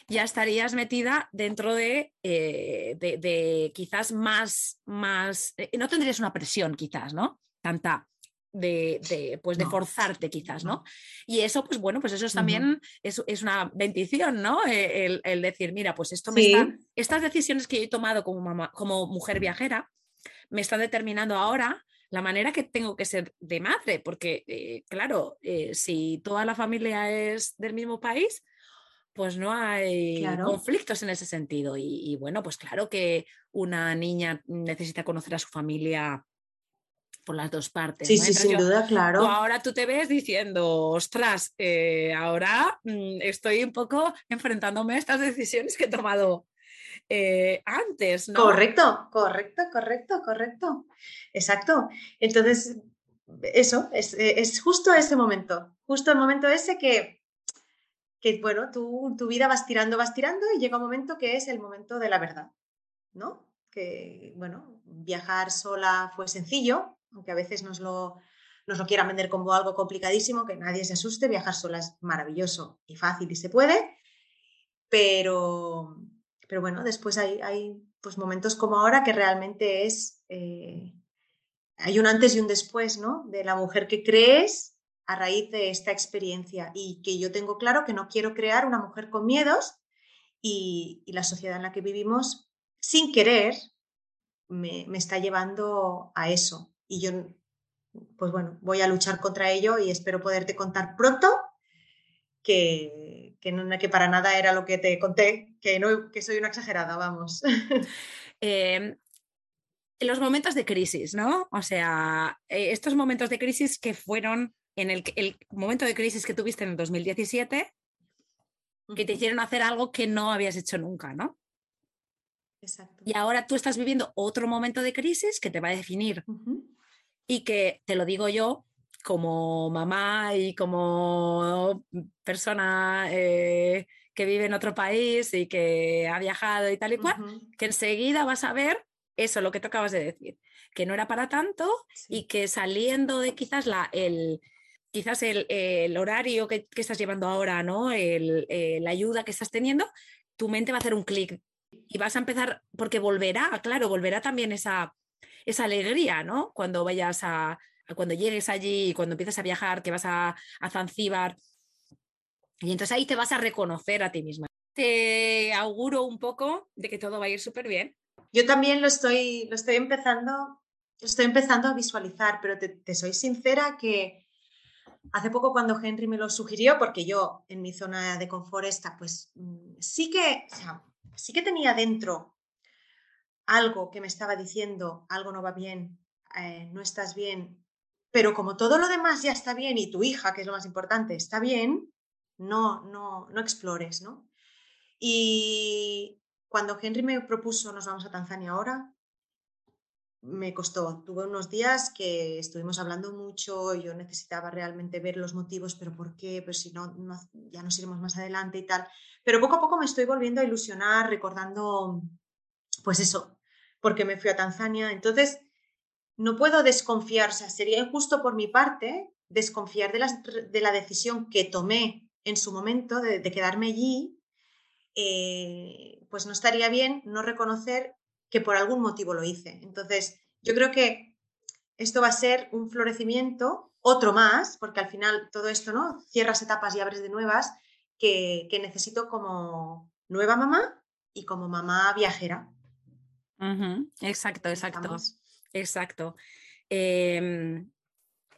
ya estarías metida dentro de, eh, de, quizás más, más, eh, no tendrías una presión quizás, ¿no? Tanta de, pues de forzarte quizás, ¿no? Y eso, pues bueno, pues eso es también es, una bendición, ¿no? E, el, decir, mira, pues esto me está, estas decisiones que he tomado como, mamá, como mujer viajera me están determinando ahora la manera que tengo que ser de madre, porque eh, claro, eh, si toda la familia es del mismo país, pues no hay conflictos en ese sentido. Y, y, bueno, pues claro que una niña necesita conocer a su familia por las dos partes. Sí, sí, sin duda, claro. ahora tú te ves diciendo, ostras, eh, ahora mm, estoy un poco enfrentándome a estas decisiones que he tomado eh, antes, ¿no? Correcto, correcto, correcto, correcto. Exacto. Entonces, eso, es, es, justo ese momento, justo el momento ese que, que bueno, tú, tu vida vas tirando, vas tirando y llega un momento que es el momento de la verdad, ¿no? Que, bueno, viajar sola fue sencillo, aunque a veces nos lo, nos lo quieran vender como algo complicadísimo, que nadie se asuste, viajar sola es maravilloso y fácil y se puede, pero, pero bueno, después hay, hay pues momentos como ahora que realmente es, eh, hay un antes y un después, ¿no? De la mujer que crees a raíz de esta experiencia y que yo tengo claro que no quiero crear una mujer con miedos y, la sociedad en la que vivimos, sin querer, me, me está llevando a eso y yo, pues bueno, voy a luchar contra ello y espero poderte contar pronto que, que, no, que para nada era lo que te conté, que, no, que soy una exagerada, vamos. Eh, los momentos de crisis, ¿no? O sea, eh, estos momentos de crisis que fueron en el, el momento de crisis que tuviste en el 2017, que te hicieron hacer algo que no habías hecho nunca, ¿no? Exacto. Y ahora tú estás viviendo otro momento de crisis que te va a definir y que te lo digo yo como mamá y como persona eh, que vive en otro país y que ha viajado y tal y cual, que enseguida vas a ver eso, lo que te acabas de decir, que no era para tanto y que saliendo de quizás la, el, quizás el, horario que, estás llevando ahora, ¿no? El, eh, la ayuda que estás teniendo, tu mente va a hacer un clic y vas a empezar, porque volverá, claro, volverá también esa, esa alegría, ¿no? Cuando vayas a, cuando llegues allí, cuando empiezas a viajar, que vas a, a Zanzíbar. Y entonces ahí te vas a reconocer a ti misma. te auguro un poco de que todo va a ir súper bien. Yo también lo estoy, lo estoy empezando, estoy empezando a visualizar, pero te, soy sincera que hace poco cuando Henry me lo sugirió, porque yo en mi zona de confort esta, pues mm, sí que, sí que tenía dentro algo que me estaba diciendo, algo no va bien, eh, no estás bien, pero como todo lo demás ya está bien y tu hija, que es lo más importante, está bien, no, no, no explores, ¿no? Y cuando Henry me propuso nos vamos a Tanzania ahora, me costó. Tuve unos días que estuvimos hablando mucho, yo necesitaba realmente ver los motivos, pero ¿por qué? Pues si no, ya nos iremos más adelante y tal. Pero poco a poco me estoy volviendo a ilusionar, recordando, pues eso, porque me fui a Tanzania. Entonces, no puedo desconfiar, o sea, sería injusto por mi parte desconfiar de la, de la decisión que tomé en su momento de, de quedarme allí eh, pues no estaría bien no reconocer que por algún motivo lo hice. Entonces, yo creo que esto va a ser un florecimiento, otro más, porque al final todo esto, ¿no? Cierras etapas y abres de nuevas que, necesito como nueva mamá y como mamá viajera. Exacto, exacto. Exacto. Em,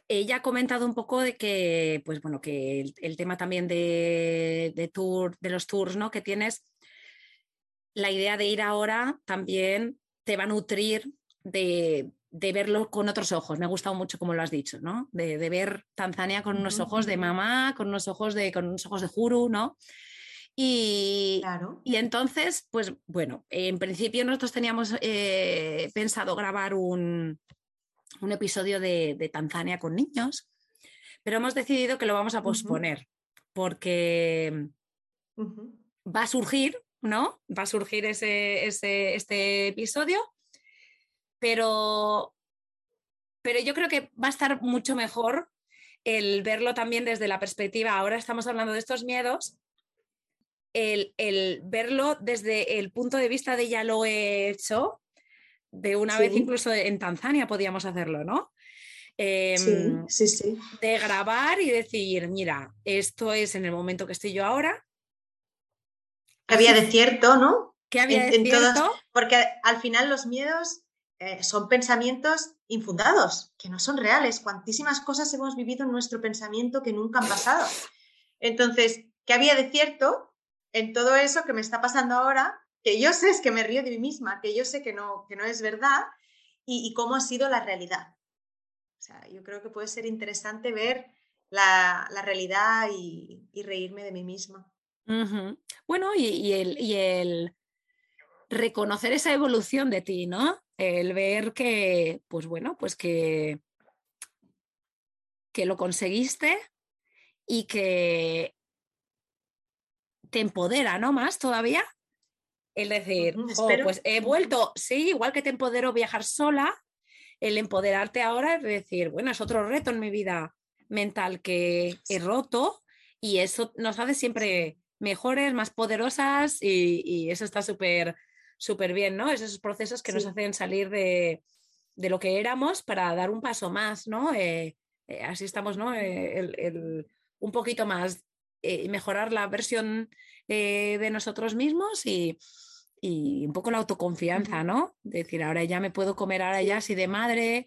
ella ha comentado un poco de que, pues bueno, que el, tema también de, tour, de los tours, ¿no? Que tienes, la idea de ir ahora también te va a nutrir de, verlo con otros ojos. Me ha gustado mucho como lo has dicho, ¿no? De, ver Tanzania con unos ojos de mamá, con unos ojos de, con unos ojos de Juru, ¿no? Y, y entonces, pues bueno, en principio nosotros teníamos eh, pensado grabar un, un episodio de, Tanzania con niños, pero hemos decidido que lo vamos a posponer porque va a surgir, ¿no? Va a surgir ese, este episodio, pero, pero yo creo que va a estar mucho mejor el verlo también desde la perspectiva, ahora estamos hablando de estos miedos, el, el, verlo desde el punto de vista de ya lo he hecho, de una vez incluso en Tanzania podíamos hacerlo, ¿no? Em, sí, sí, De grabar y decir, mira, esto es en el momento que estoy yo ahora. había de cierto, ¿no? ¿Qué había de cierto? porque al final los miedos eh, son pensamientos infundados, que no son reales. Cuantísimas cosas hemos vivido en nuestro pensamiento que nunca han pasado. Entonces, ¿qué había de cierto en todo eso que me está pasando ahora que yo sé es que me río de mí misma, que yo sé que no, que no es verdad y, cómo ha sido la realidad. O sea, yo creo que puede ser interesante ver la, realidad y, reírme de mí misma. Bueno, y, el, y el reconocer esa evolución de ti, ¿no? El ver que, pues bueno, pues que, que lo conseguiste y que te empodera, ¿no? Más todavía el decir, pues he vuelto, sí, igual que te empodero viajar sola, el empoderarte ahora es decir, bueno, es otro reto en mi vida mental que he roto y eso nos hace siempre mejores, más poderosas y, eso está súper, súper bien, ¿no? Esos procesos que nos hacen salir de, lo que éramos para dar un paso más, ¿no? Eh, eh, así estamos, ¿no? Eh, un poquito más, mejorar la versión de nosotros mismos y, y un poco la autoconfianza, ¿no? Decir, ahora ya me puedo comer, ahora ya así de madre,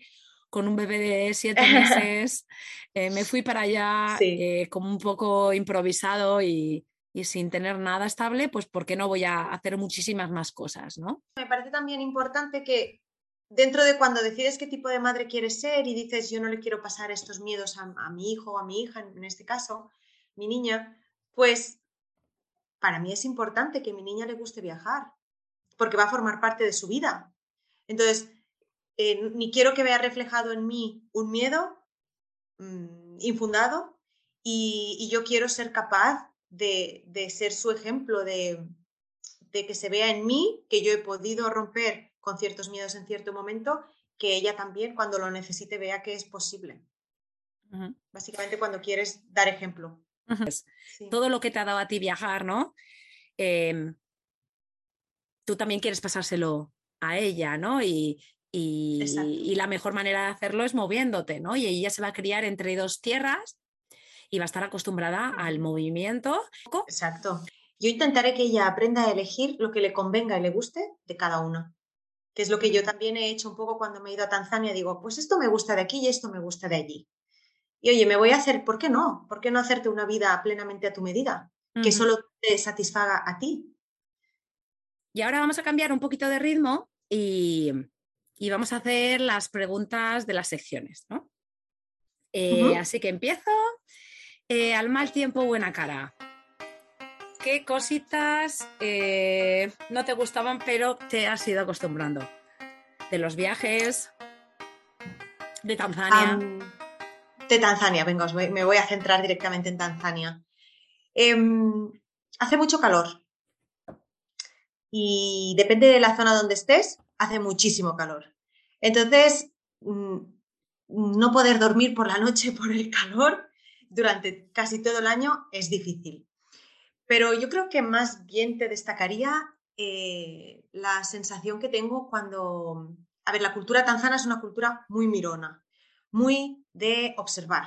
con un bebé de siete meses, eh, me fui para allá eh, como un poco improvisado y, y, sin tener nada estable, pues ¿por qué no voy a hacer muchísimas más cosas, ¿no? Me parece también importante que dentro de cuando decides qué tipo de madre quieres ser y dices yo no le quiero pasar estos miedos a, a mi hijo o a mi hija, en este caso, mi niña, pues para mí es importante que a mi niña le guste viajar porque va a formar parte de su vida. Entonces, eh, ni quiero que vea reflejado en mí un miedo mm, infundado y, yo quiero ser capaz de, ser su ejemplo, de, que se vea en mí que yo he podido romper con ciertos miedos en cierto momento, que ella también cuando lo necesite vea que es posible. Básicamente cuando quieres dar ejemplo. Todo lo que te ha dado a ti viajar, ¿no? Em, tú también quieres pasárselo a ella, ¿no? Y, y, la mejor manera de hacerlo es moviéndote, ¿no? Y ella se va a criar entre dos tierras y va a estar acostumbrada al movimiento. Exacto. yo intentaré que ella aprenda a elegir lo que le convenga y le guste de cada una, que es lo que yo también he hecho un poco cuando me he ido a Tanzania. Digo, pues esto me gusta de aquí y esto me gusta de allí. Y oye, me voy a hacer, ¿por qué no? ¿Por qué no hacerte una vida plenamente a tu medida? Que solo te satisfaga a ti. Y ahora vamos a cambiar un poquito de ritmo y, vamos a hacer las preguntas de las secciones, ¿no? Eh, así que empiezo. Eh, al mal tiempo, buena cara. ¿Qué cositas eh, no te gustaban, pero te has ido acostumbrando? De los viajes, de Tanzania. De Tanzania, venga, me voy a centrar directamente en Tanzania. Em, hace mucho calor. Y depende de la zona donde estés, hace muchísimo calor. Entonces, mm, no poder dormir por la noche por el calor durante casi todo el año es difícil. Pero yo creo que más bien te destacaría eh, la sensación que tengo cuando... A ver, la cultura tanzana es una cultura muy mirona, muy de observar.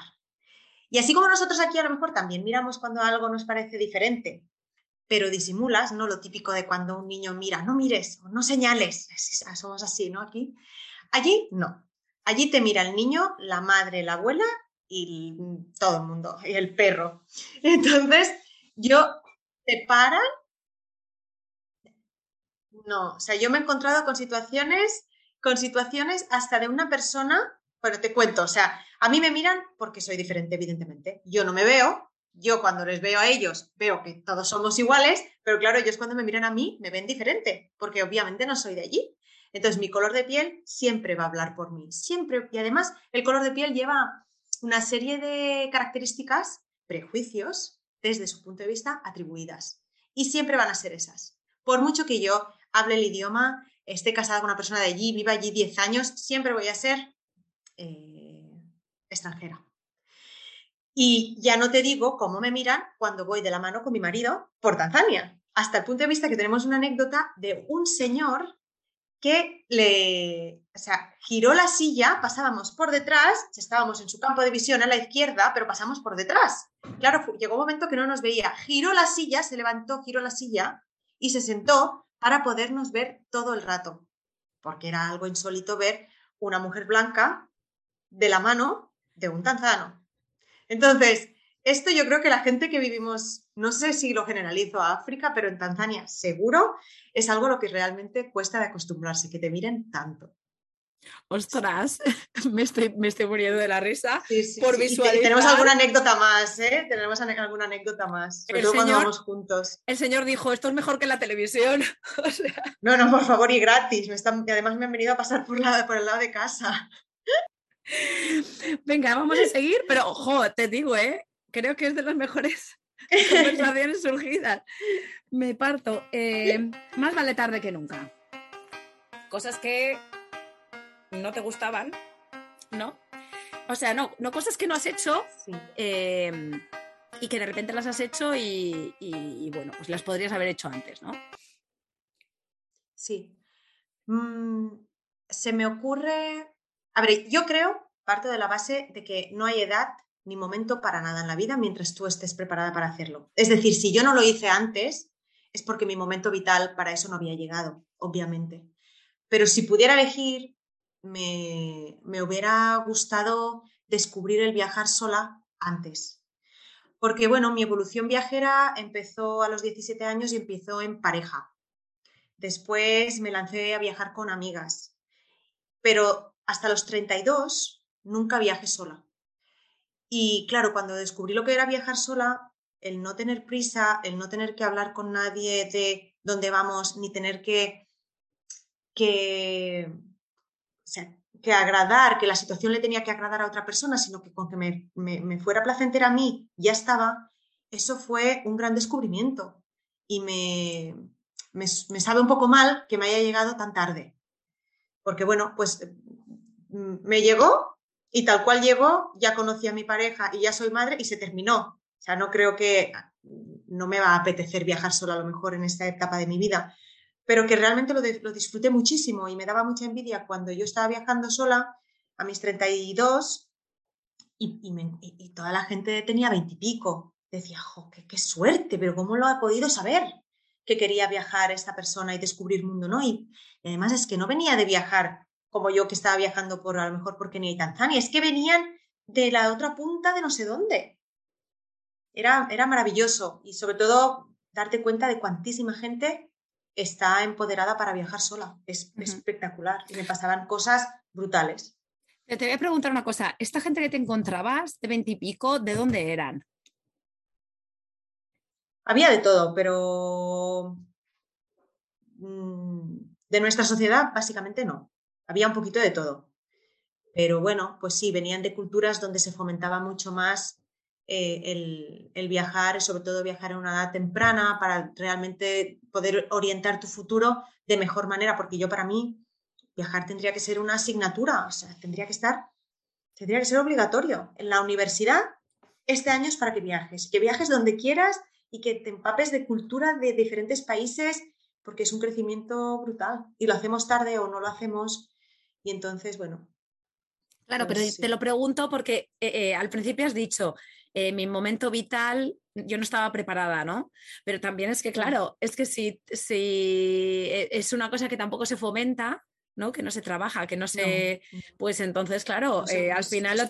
Y así como nosotros aquí a lo mejor también miramos cuando algo nos parece diferente, pero disimulas, ¿no? Lo típico de cuando un niño mira, no mires, no señales, somos así, ¿no? Aquí. Allí no. Allí te mira el niño, la madre, la abuela y todo el mundo, y el perro. Entonces, yo te paran. No, o sea, yo me he encontrado con situaciones, con situaciones hasta de una persona, pero te cuento, o sea, a mí me miran porque soy diferente, evidentemente. Yo no me veo, yo cuando les veo a ellos veo que todos somos iguales, pero claro, ellos cuando me miran a mí me ven diferente, porque obviamente no soy de allí. Entonces mi color de piel siempre va a hablar por mí, siempre. Y además el color de piel lleva una serie de características, prejuicios, desde su punto de vista, atribuidas. Y siempre van a ser esas. Por mucho que yo hable el idioma, esté casada con una persona de allí, viva allí 10 años, siempre voy a ser eh, extranjera. Y ya no te digo cómo me miran cuando voy de la mano con mi marido por Tanzania. Hasta el punto de vista que tenemos una anécdota de un señor que le, o sea, giró la silla, pasábamos por detrás, estábamos en su campo de visión a la izquierda, pero pasamos por detrás. Claro, llegó un momento que no nos veía. Giró la silla, se levantó, giró la silla y se sentó para podernos ver todo el rato, porque era algo insólito ver una mujer blanca de la mano de un tanzano. Entonces, esto yo creo que la gente que vivimos, no sé si lo generalizo a África, pero en Tanzania seguro es algo a lo que realmente cuesta de acostumbrarse, que te miren tanto. Ostras, me estoy, me estoy muriendo de la risa por visualizar. tenemos alguna anécdota más, ¿eh? Tenemos alguna anécdota más. el señor, vamos juntos. El señor dijo, esto es mejor que la televisión. No, no, por favor, y gratis. y además me han venido a pasar por, por el lado de casa. Venga, vamos a seguir, pero ojo, te digo, ¿eh? creo que es de las mejores conversaciones surgidas. Me parto. Eh, más vale tarde que nunca. Cosas que no te gustaban, ¿no? O sea, no, no cosas que no has hecho em, y que de repente las has hecho y, bueno, pues las podrías haber hecho antes, ¿no? Sí. Mm, se me ocurre a ver, yo creo, parto de la base de que no hay edad ni momento para nada en la vida mientras tú estés preparada para hacerlo. Es decir, si yo no lo hice antes, es porque mi momento vital para eso no había llegado, obviamente. Pero si pudiera elegir, me, me hubiera gustado descubrir el viajar sola antes. Porque, bueno, mi evolución viajera empezó a los 17 años y empezó en pareja. Después me lancé a viajar con amigas. Pero hasta los 32 nunca viajé sola. Y claro, cuando descubrí lo que era viajar sola, el no tener prisa, el no tener que hablar con nadie de dónde vamos, ni tener que, que, agradar, que la situación le tenía que agradar a otra persona, sino que con que me, me fuera placentera a mí, ya estaba, eso fue un gran descubrimiento. Y me, me, me sabe un poco mal que me haya llegado tan tarde. Porque bueno, pues me llegó y tal cual llegó, ya conocí a mi pareja y ya soy madre y se terminó. O sea, no creo que no me va a apetecer viajar sola a lo mejor en esta etapa de mi vida, pero que realmente lo, lo disfruté muchísimo y me daba mucha envidia cuando yo estaba viajando sola a mis 32 y, y, y toda la gente tenía veintipico, decía, jo, qué, suerte, pero ¿cómo lo ha podido saber? que quería viajar esta persona y descubrir mundo, ¿no? Y, además es que no venía de viajar como yo que estaba viajando por a lo mejor por Kenia y Tanzania, es que venían de la otra punta de no sé dónde. Era, era maravilloso y sobre todo darte cuenta de cuantísima gente está empoderada para viajar sola. Es espectacular y me pasaban cosas brutales. Te voy a preguntar una cosa, ¿esta gente que te encontrabas de veintipico, de dónde eran? Había de todo, pero mm, de nuestra sociedad básicamente no. Había un poquito de todo. Pero bueno, pues sí, venían de culturas donde se fomentaba mucho más eh, el, viajar, sobre todo viajar en una edad temprana para realmente poder orientar tu futuro de mejor manera, porque yo para mí viajar tendría que ser una asignatura, o sea, tendría que estar, tendría que ser obligatorio. En la universidad, este año es para que viajes, que viajes donde quieras y que te empapes de cultura de diferentes países, porque es un crecimiento brutal y lo hacemos tarde o no lo hacemos. Y entonces, bueno. Claro, pero pues te lo pregunto porque eh, eh, al principio has dicho, eh, mi momento vital, yo no estaba preparada, ¿no? Pero también es que, claro, es que si, si es una cosa que tampoco se fomenta, ¿no? Que no se trabaja, que no se. Pues entonces, claro, eh, al final lo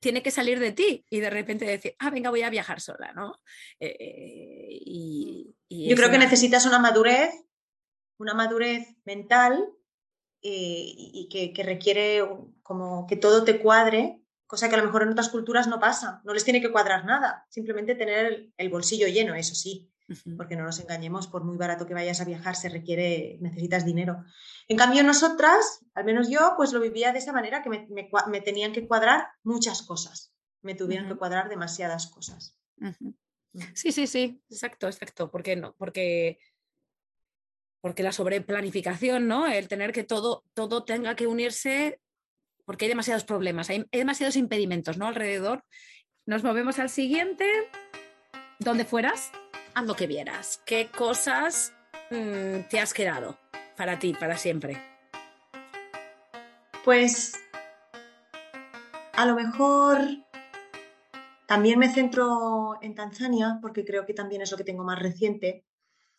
tiene que salir de ti y de repente decir, ah, venga, voy a viajar sola, ¿no? Eh, y, Yo creo que necesitas una madurez, una madurez mental eh, y que, requiere como que todo te cuadre, cosa que a lo mejor en otras culturas no pasa, no les tiene que cuadrar nada, simplemente tener el bolsillo lleno, eso sí, porque no nos engañemos, por muy barato que vayas a viajar, se requiere, necesitas dinero. En cambio, nosotras, al menos yo, pues lo vivía de esa manera, que me, tenían que cuadrar muchas cosas, me tuvieron que cuadrar demasiadas cosas. Mm. Sí, sí, sí, exacto, exacto, porque no, porque porque la sobreplanificación, ¿no? El tener que todo, todo tenga que unirse, porque hay demasiados problemas, hay, demasiados impedimentos, ¿no? Alrededor. Nos movemos al siguiente. ¿Dónde fueras? haz lo que vieras. ¿Qué cosas mm, te has quedado para ti, para siempre? Pues a lo mejor también me centro en Tanzania porque creo que también es lo que tengo más reciente.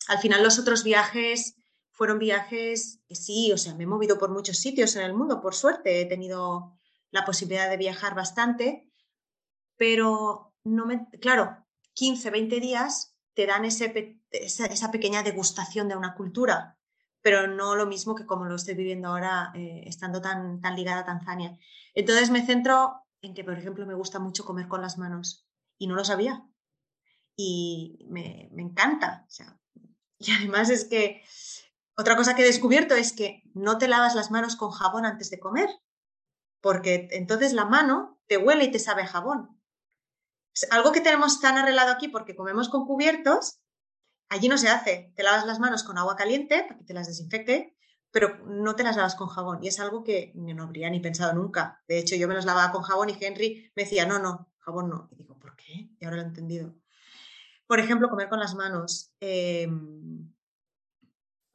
Al final los otros viajes fueron viajes que sí, o sea, me he movido por muchos sitios en el mundo, por suerte, he tenido la posibilidad de viajar bastante, pero no me, claro, 15, 20 días te dan ese, esa, pequeña degustación de una cultura, pero no lo mismo que como lo estoy viviendo ahora eh, estando tan, tan ligada a Tanzania. Entonces me centro en que, por ejemplo, me gusta mucho comer con las manos y no lo sabía. Y me, encanta. y además es que otra cosa que he descubierto es que no te lavas las manos con jabón antes de comer, porque entonces la mano te huele y te sabe jabón algo que tenemos tan arreglado aquí porque comemos con cubiertos, allí no se hace. Te lavas las manos con agua caliente para que te las desinfecte, pero no te las lavas con jabón. Y es algo que no habría ni pensado nunca. De hecho, yo me las lavaba con jabón y Henry me decía, no, no, jabón no. Y digo, ¿por qué? Y ahora lo he entendido. Por ejemplo, comer con las manos. Em,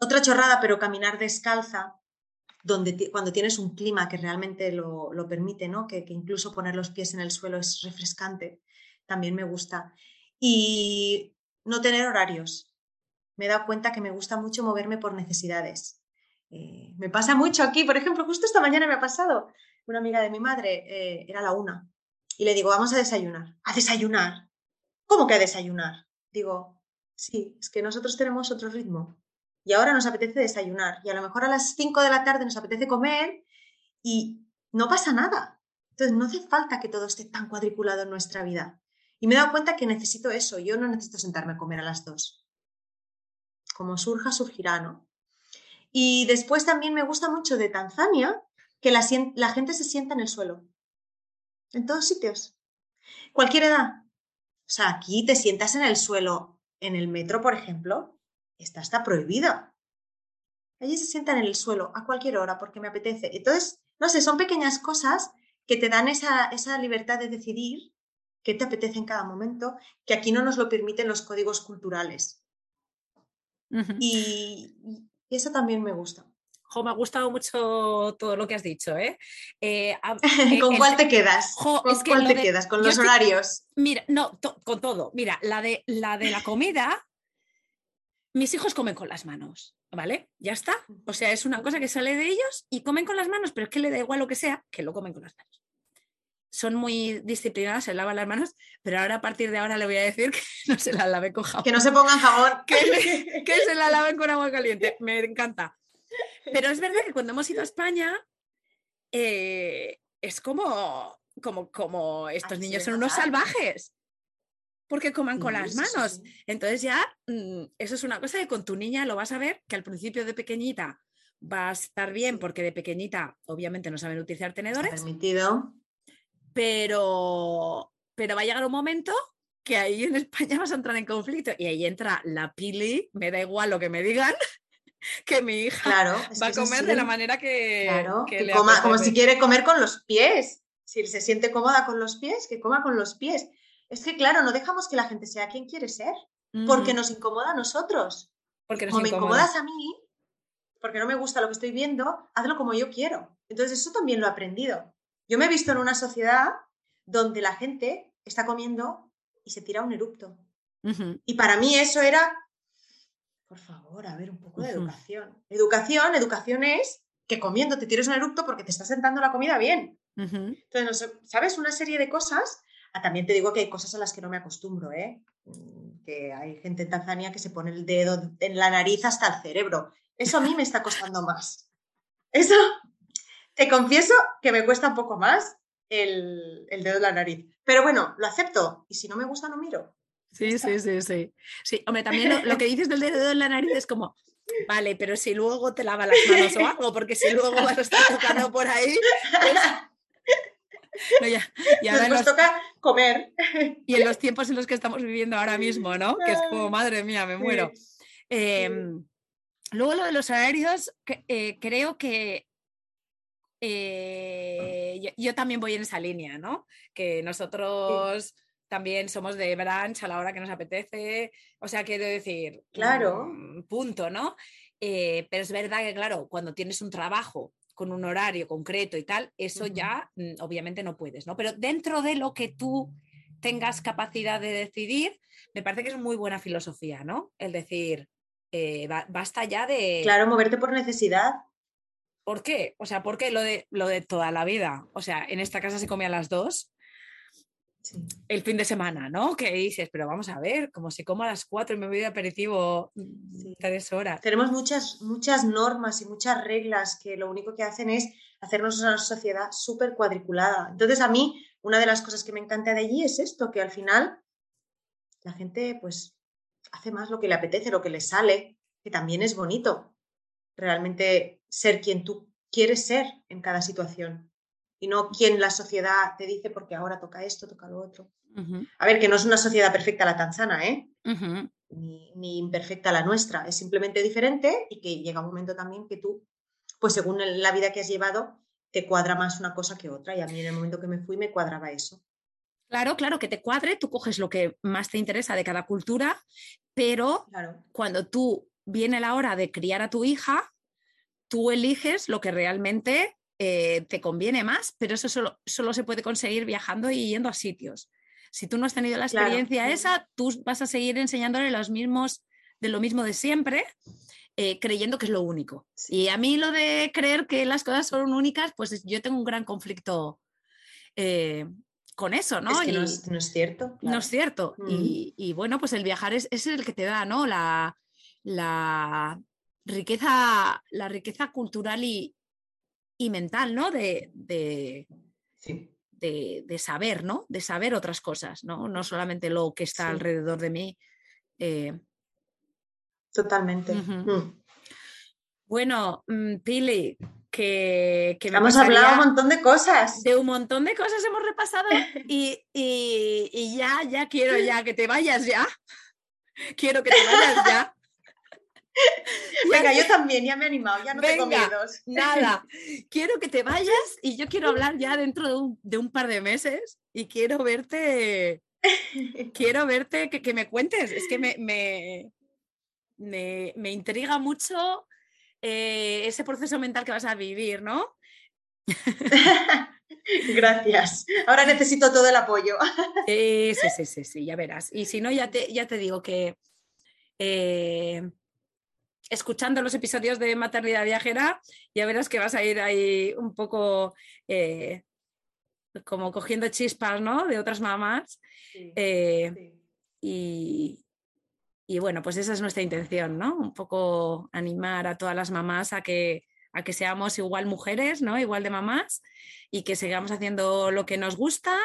otra chorrada, pero caminar descalza, donde cuando tienes un clima que realmente lo, permite, ¿no? que, incluso poner los pies en el suelo es refrescante también me gusta. Y no tener horarios. Me he dado cuenta que me gusta mucho moverme por necesidades. Eh, me pasa mucho aquí, por ejemplo, justo esta mañana me ha pasado. Una amiga de mi madre eh, era la una y le digo, vamos a desayunar. ¿A desayunar? ¿Cómo que a desayunar? Digo, sí, es que nosotros tenemos otro ritmo y ahora nos apetece desayunar y a lo mejor a las 5 de la tarde nos apetece comer y no pasa nada. Entonces no hace falta que todo esté tan cuadriculado en nuestra vida. Y me he dado cuenta que necesito eso, yo no necesito sentarme a comer a las dos. Como surja, surgirá, ¿no? Y después también me gusta mucho de Tanzania que la, gente se sienta en el suelo. En todos sitios. Cualquier edad. O sea, aquí te sientas en el suelo, en el metro, por ejemplo, esta está prohibida. Allí se sientan en el suelo a cualquier hora porque me apetece. Entonces, no sé, son pequeñas cosas que te dan esa, esa libertad de decidir qué te apetece en cada momento, que aquí no nos lo permiten los códigos culturales. y, eso también me gusta. Jo, me ha gustado mucho todo lo que has dicho, ¿eh? eh ¿Con cuál te quedas? ¿Con cuál te quedas? ¿Con los horarios? Mira, no, con todo. Mira, la de, la de la comida, mis hijos comen con las manos, ¿vale? Ya está. O sea, es una cosa que sale de ellos y comen con las manos, pero es que le da igual lo que sea, que lo comen con las manos son muy disciplinadas, se lavan las manos, pero ahora a partir de ahora le voy a decir que no se la lave con jabón. Que no se pongan jabón. que, que se la laven con agua caliente. Me encanta. Pero es verdad que cuando hemos ido a España, eh, es como, como, como estos niños son unos salvajes. Porque coman con las manos. Entonces ya, mm, eso es una cosa que con tu niña lo vas a ver, que al principio de pequeñita va a estar bien, porque de pequeñita obviamente no saben utilizar tenedores. permitido pero, pero va a llegar un momento que ahí en España vas a entrar en conflicto y ahí entra la pili, me da igual lo que me digan, que mi hija va a comer de la manera que, claro, que, coma, como si quiere comer con los pies. Si se siente cómoda con los pies, que coma con los pies. Es que, claro, no dejamos que la gente sea quien quiere ser, porque nos incomoda a nosotros. Porque como me incomodas a mí, porque no me gusta lo que estoy viendo, hazlo como yo quiero. Entonces, eso también lo he aprendido. Yo me he visto en una sociedad donde la gente está comiendo y se tira un erupto. Y para mí eso era, por favor, a ver, un poco de educación. Educación, educación es que comiendo te tires un erupto porque te está sentando la comida bien. Entonces, ¿sabes? Una serie de cosas. Ah, también te digo que hay cosas a las que no me acostumbro, ¿eh? Mm, que hay gente en Tanzania que se pone el dedo en la nariz hasta el cerebro. Eso a mí me está costando más. Eso te confieso que me cuesta un poco más el, dedo de la nariz. Pero bueno, lo acepto. Y si no me gusta, no miro. Sí, sí, sí, sí. Sí, hombre, también lo, que dices del dedo de la nariz es como, vale, pero si luego te lava las manos o algo, porque si luego vas a estar tocando por ahí. Pues... No, ya, ya nos toca comer. Y en los tiempos en los que estamos viviendo ahora mismo, ¿no? Que es como, madre mía, me muero. Em, luego lo de los aéreos, eh, creo que eh, yo, también voy en esa línea, ¿no? Que nosotros también somos de branch a la hora que nos apetece, o sea, quiero decir, claro, mm, punto, ¿no? Eh, pero es verdad que, claro, cuando tienes un trabajo con un horario concreto y tal, eso ya mm, obviamente no puedes, ¿no? Pero dentro de lo que tú tengas capacidad de decidir, me parece que es muy buena filosofía, ¿no? El decir, eh, basta ya de... Claro, moverte por necesidad. ¿Por qué? O sea, ¿por qué lo de, lo de toda la vida? O sea, en esta casa se come a las dos. El fin de semana, ¿no? Que dices, pero vamos a ver, como si como a las cuatro y me voy de aperitivo tres horas. Tenemos muchas, muchas normas y muchas reglas que lo único que hacen es hacernos una sociedad súper cuadriculada. Entonces, a mí, una de las cosas que me encanta de allí es esto, que al final la gente, pues, hace más lo que le apetece, lo que le sale, que también es bonito. Realmente ser quien tú quieres ser en cada situación y no quien la sociedad te dice porque ahora toca esto, toca lo otro. A ver, que no es una sociedad perfecta la tanzana, ¿eh? ni, imperfecta la nuestra, es simplemente diferente y que llega un momento también que tú, pues según la vida que has llevado, te cuadra más una cosa que otra y a mí en el momento que me fui me cuadraba eso. Claro, claro, que te cuadre, tú coges lo que más te interesa de cada cultura, pero cuando tú viene la hora de criar a tu hija, tú eliges lo que realmente eh, te conviene más, pero eso solo, solo, se puede conseguir viajando y yendo a sitios. Si tú no has tenido la experiencia esa, tú vas a seguir enseñándole los mismos, de lo mismo de siempre, eh, creyendo que es lo único. Y a mí lo de creer que las cosas son únicas, pues yo tengo un gran conflicto eh, con eso, ¿no? Es que no, es, cierto. No es cierto. y, bueno, pues el viajar es, es, el que te da, ¿no? La, la, riqueza, la riqueza cultural y, mental, ¿no? De, de, saber, ¿no? De saber otras cosas, ¿no? No solamente lo que está alrededor de mí. Eh. Totalmente. Mm. Bueno, mm, Pili, que, que hemos hablado un montón de cosas. De un montón de cosas hemos repasado y, y, ya, ya quiero ya que te vayas ya. Quiero que te vayas ya. Venga, yo también, ya me he animado, ya no tengo miedos. Nada, quiero que te vayas y yo quiero hablar ya dentro de un, par de meses y quiero verte, quiero verte, que, me cuentes, es que me, me, me, intriga mucho eh, ese proceso mental que vas a vivir, ¿no? Gracias. Ahora necesito todo el apoyo. sí, sí, sí, sí, ya verás. Y si no, ya te, ya te digo que eh, escuchando los episodios de Maternidad Viajera, ya verás que vas a ir ahí un poco eh, como cogiendo chispas, ¿no? De otras mamás. Eh, y, y bueno, pues esa es nuestra intención, ¿no? Un poco animar a todas las mamás a que a que seamos igual mujeres, ¿no? Igual de mamás y que sigamos haciendo lo que nos gusta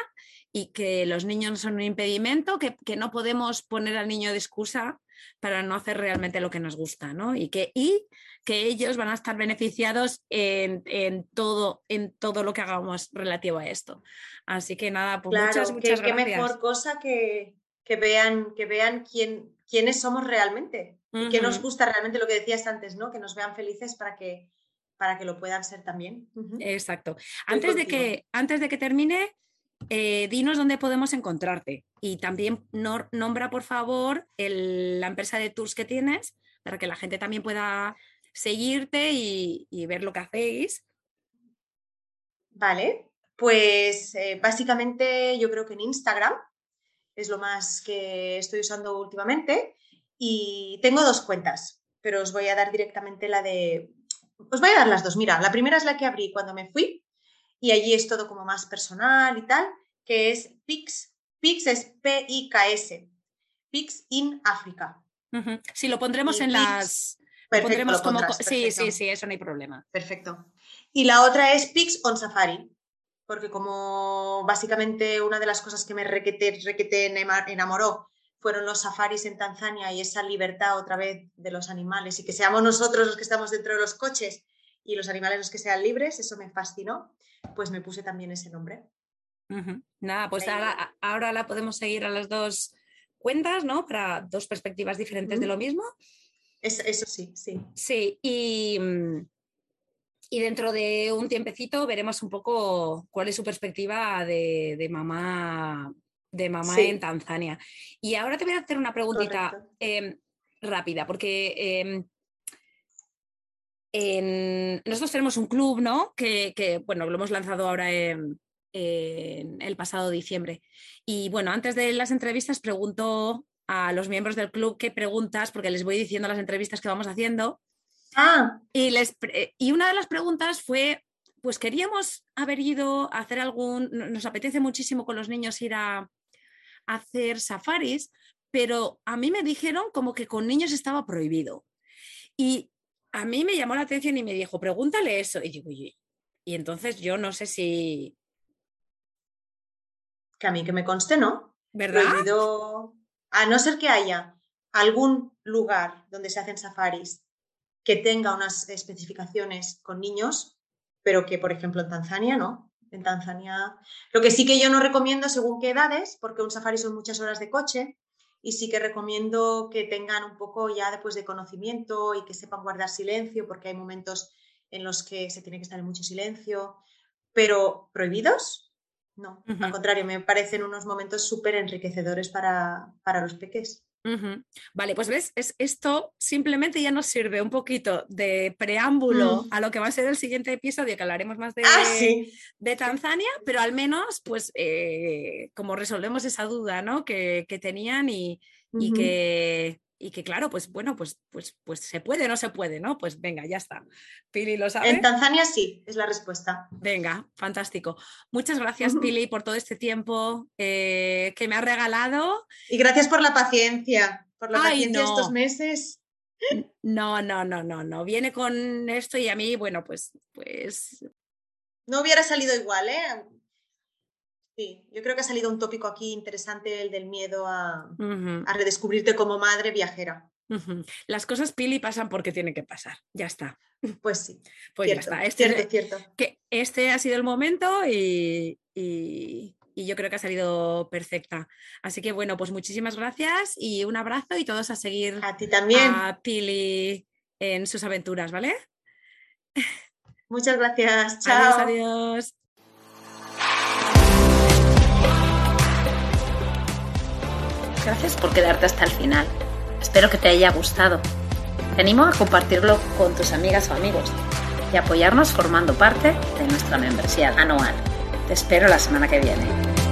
y que los niños no son un impedimento, que, no podemos poner al niño de excusa para no hacer realmente lo que nos gusta, ¿no? Y que, y que ellos van a estar beneficiados en, todo, en todo lo que hagamos relativo a esto. Así que nada, pues muchas, muchas gracias. Qué mejor cosa que, que vean, que vean quién, quiénes somos realmente y que nos gusta realmente lo que decías antes, ¿no? Que nos vean felices para que para que lo puedan ser también. Exacto. Antes de, que, antes de que termine, eh, dinos dónde podemos encontrarte y también nombra, por favor, la empresa de tours que tienes para que la gente también pueda seguirte y, ver lo que hacéis. Vale, pues eh, básicamente yo creo que en Instagram es lo más que estoy usando últimamente y tengo dos cuentas, pero os voy a dar directamente la de os voy a dar las dos. Mira, la primera es la que abrí cuando me fui y allí es todo como más personal y tal, que es Pix. Pix es P-I-K-S. Pix in África. Sí, lo pondremos en las... Perfecto, como... Sí, sí, sí, eso no hay problema. Perfecto. Y la otra es Pix on Safari, porque como básicamente una de las cosas que me requete, requete enamoró fueron los safaris en Tanzania y esa libertad otra vez de los animales y que seamos nosotros los que estamos dentro de los coches y los animales los que sean libres, eso me fascinó, pues me puse también ese nombre. Nada, pues ahora, la podemos seguir a las dos cuentas, ¿no? Para dos perspectivas diferentes de lo mismo. Eso, sí, sí. Sí, y, y, dentro de un tiempecito veremos un poco cuál es su perspectiva de, de mamá de mamá en Tanzania. Y ahora te voy a hacer una preguntita em, rápida, porque nosotros tenemos un club, ¿no? Que, bueno, lo hemos lanzado ahora en, el pasado diciembre. Y bueno, antes de las entrevistas pregunto a los miembros del club qué preguntas, porque les voy diciendo las entrevistas que vamos haciendo. Ah. Y, les, y una de las preguntas fue, pues queríamos haber ido a hacer algún, nos apetece muchísimo con los niños ir a, hacer safaris, pero a mí me dijeron como que con niños estaba prohibido. Y a mí me llamó la atención y me dijo, pregúntale eso. Y digo, y, y entonces yo no sé si... Que a mí que me conste, ¿no? ¿Verdad? Prohibido, a no ser que haya algún lugar donde se hacen safaris que tenga unas especificaciones con niños, pero que, por ejemplo, en Tanzania no en Tanzania. Lo que sí que yo no recomiendo según qué edades, porque un safari son muchas horas de coche, y sí que recomiendo que tengan un poco ya después de conocimiento y que sepan guardar silencio, porque hay momentos en los que se tiene que estar en mucho silencio, pero prohibidos, no, al contrario, me parecen unos momentos súper enriquecedores para, para los peques. Vale, pues ves, es, esto simplemente ya nos sirve un poquito de preámbulo mm. a lo que va a ser el siguiente episodio, que hablaremos más de, ah, de Tanzania, pero al menos, pues, eh, como resolvemos esa duda ¿no? que, tenían y, y que y que claro, pues bueno, pues, pues, pues se puede, no se puede, ¿no? Pues venga, ya está. Pili lo sabe. En Tanzania sí, es la respuesta. Venga, fantástico. Muchas gracias, Pili, por todo este tiempo eh, que me ha regalado. Y gracias por la paciencia, por la paciencia estos meses. No, no, no, no, no. Viene con esto y a mí, bueno, pues, pues. No hubiera salido igual, ¿eh? Sí, yo creo que ha salido un tópico aquí interesante, el del miedo a, redescubrirte como madre viajera. Las cosas pili pasan porque tienen que pasar, ya está. Pues sí. Pues ya está. Este, cierto, cierto. Que este ha sido el momento y, yo creo que ha salido perfecta. Así que bueno, pues muchísimas gracias y un abrazo y todos a seguir a ti también. A Pili en sus aventuras, ¿vale? Muchas gracias. Chao. Adiós, adiós. Gracias por quedarte hasta el final. Espero que te haya gustado. Te animo a compartirlo con tus amigas o amigos y apoyarnos formando parte de nuestra membresía anual. Te espero la semana que viene.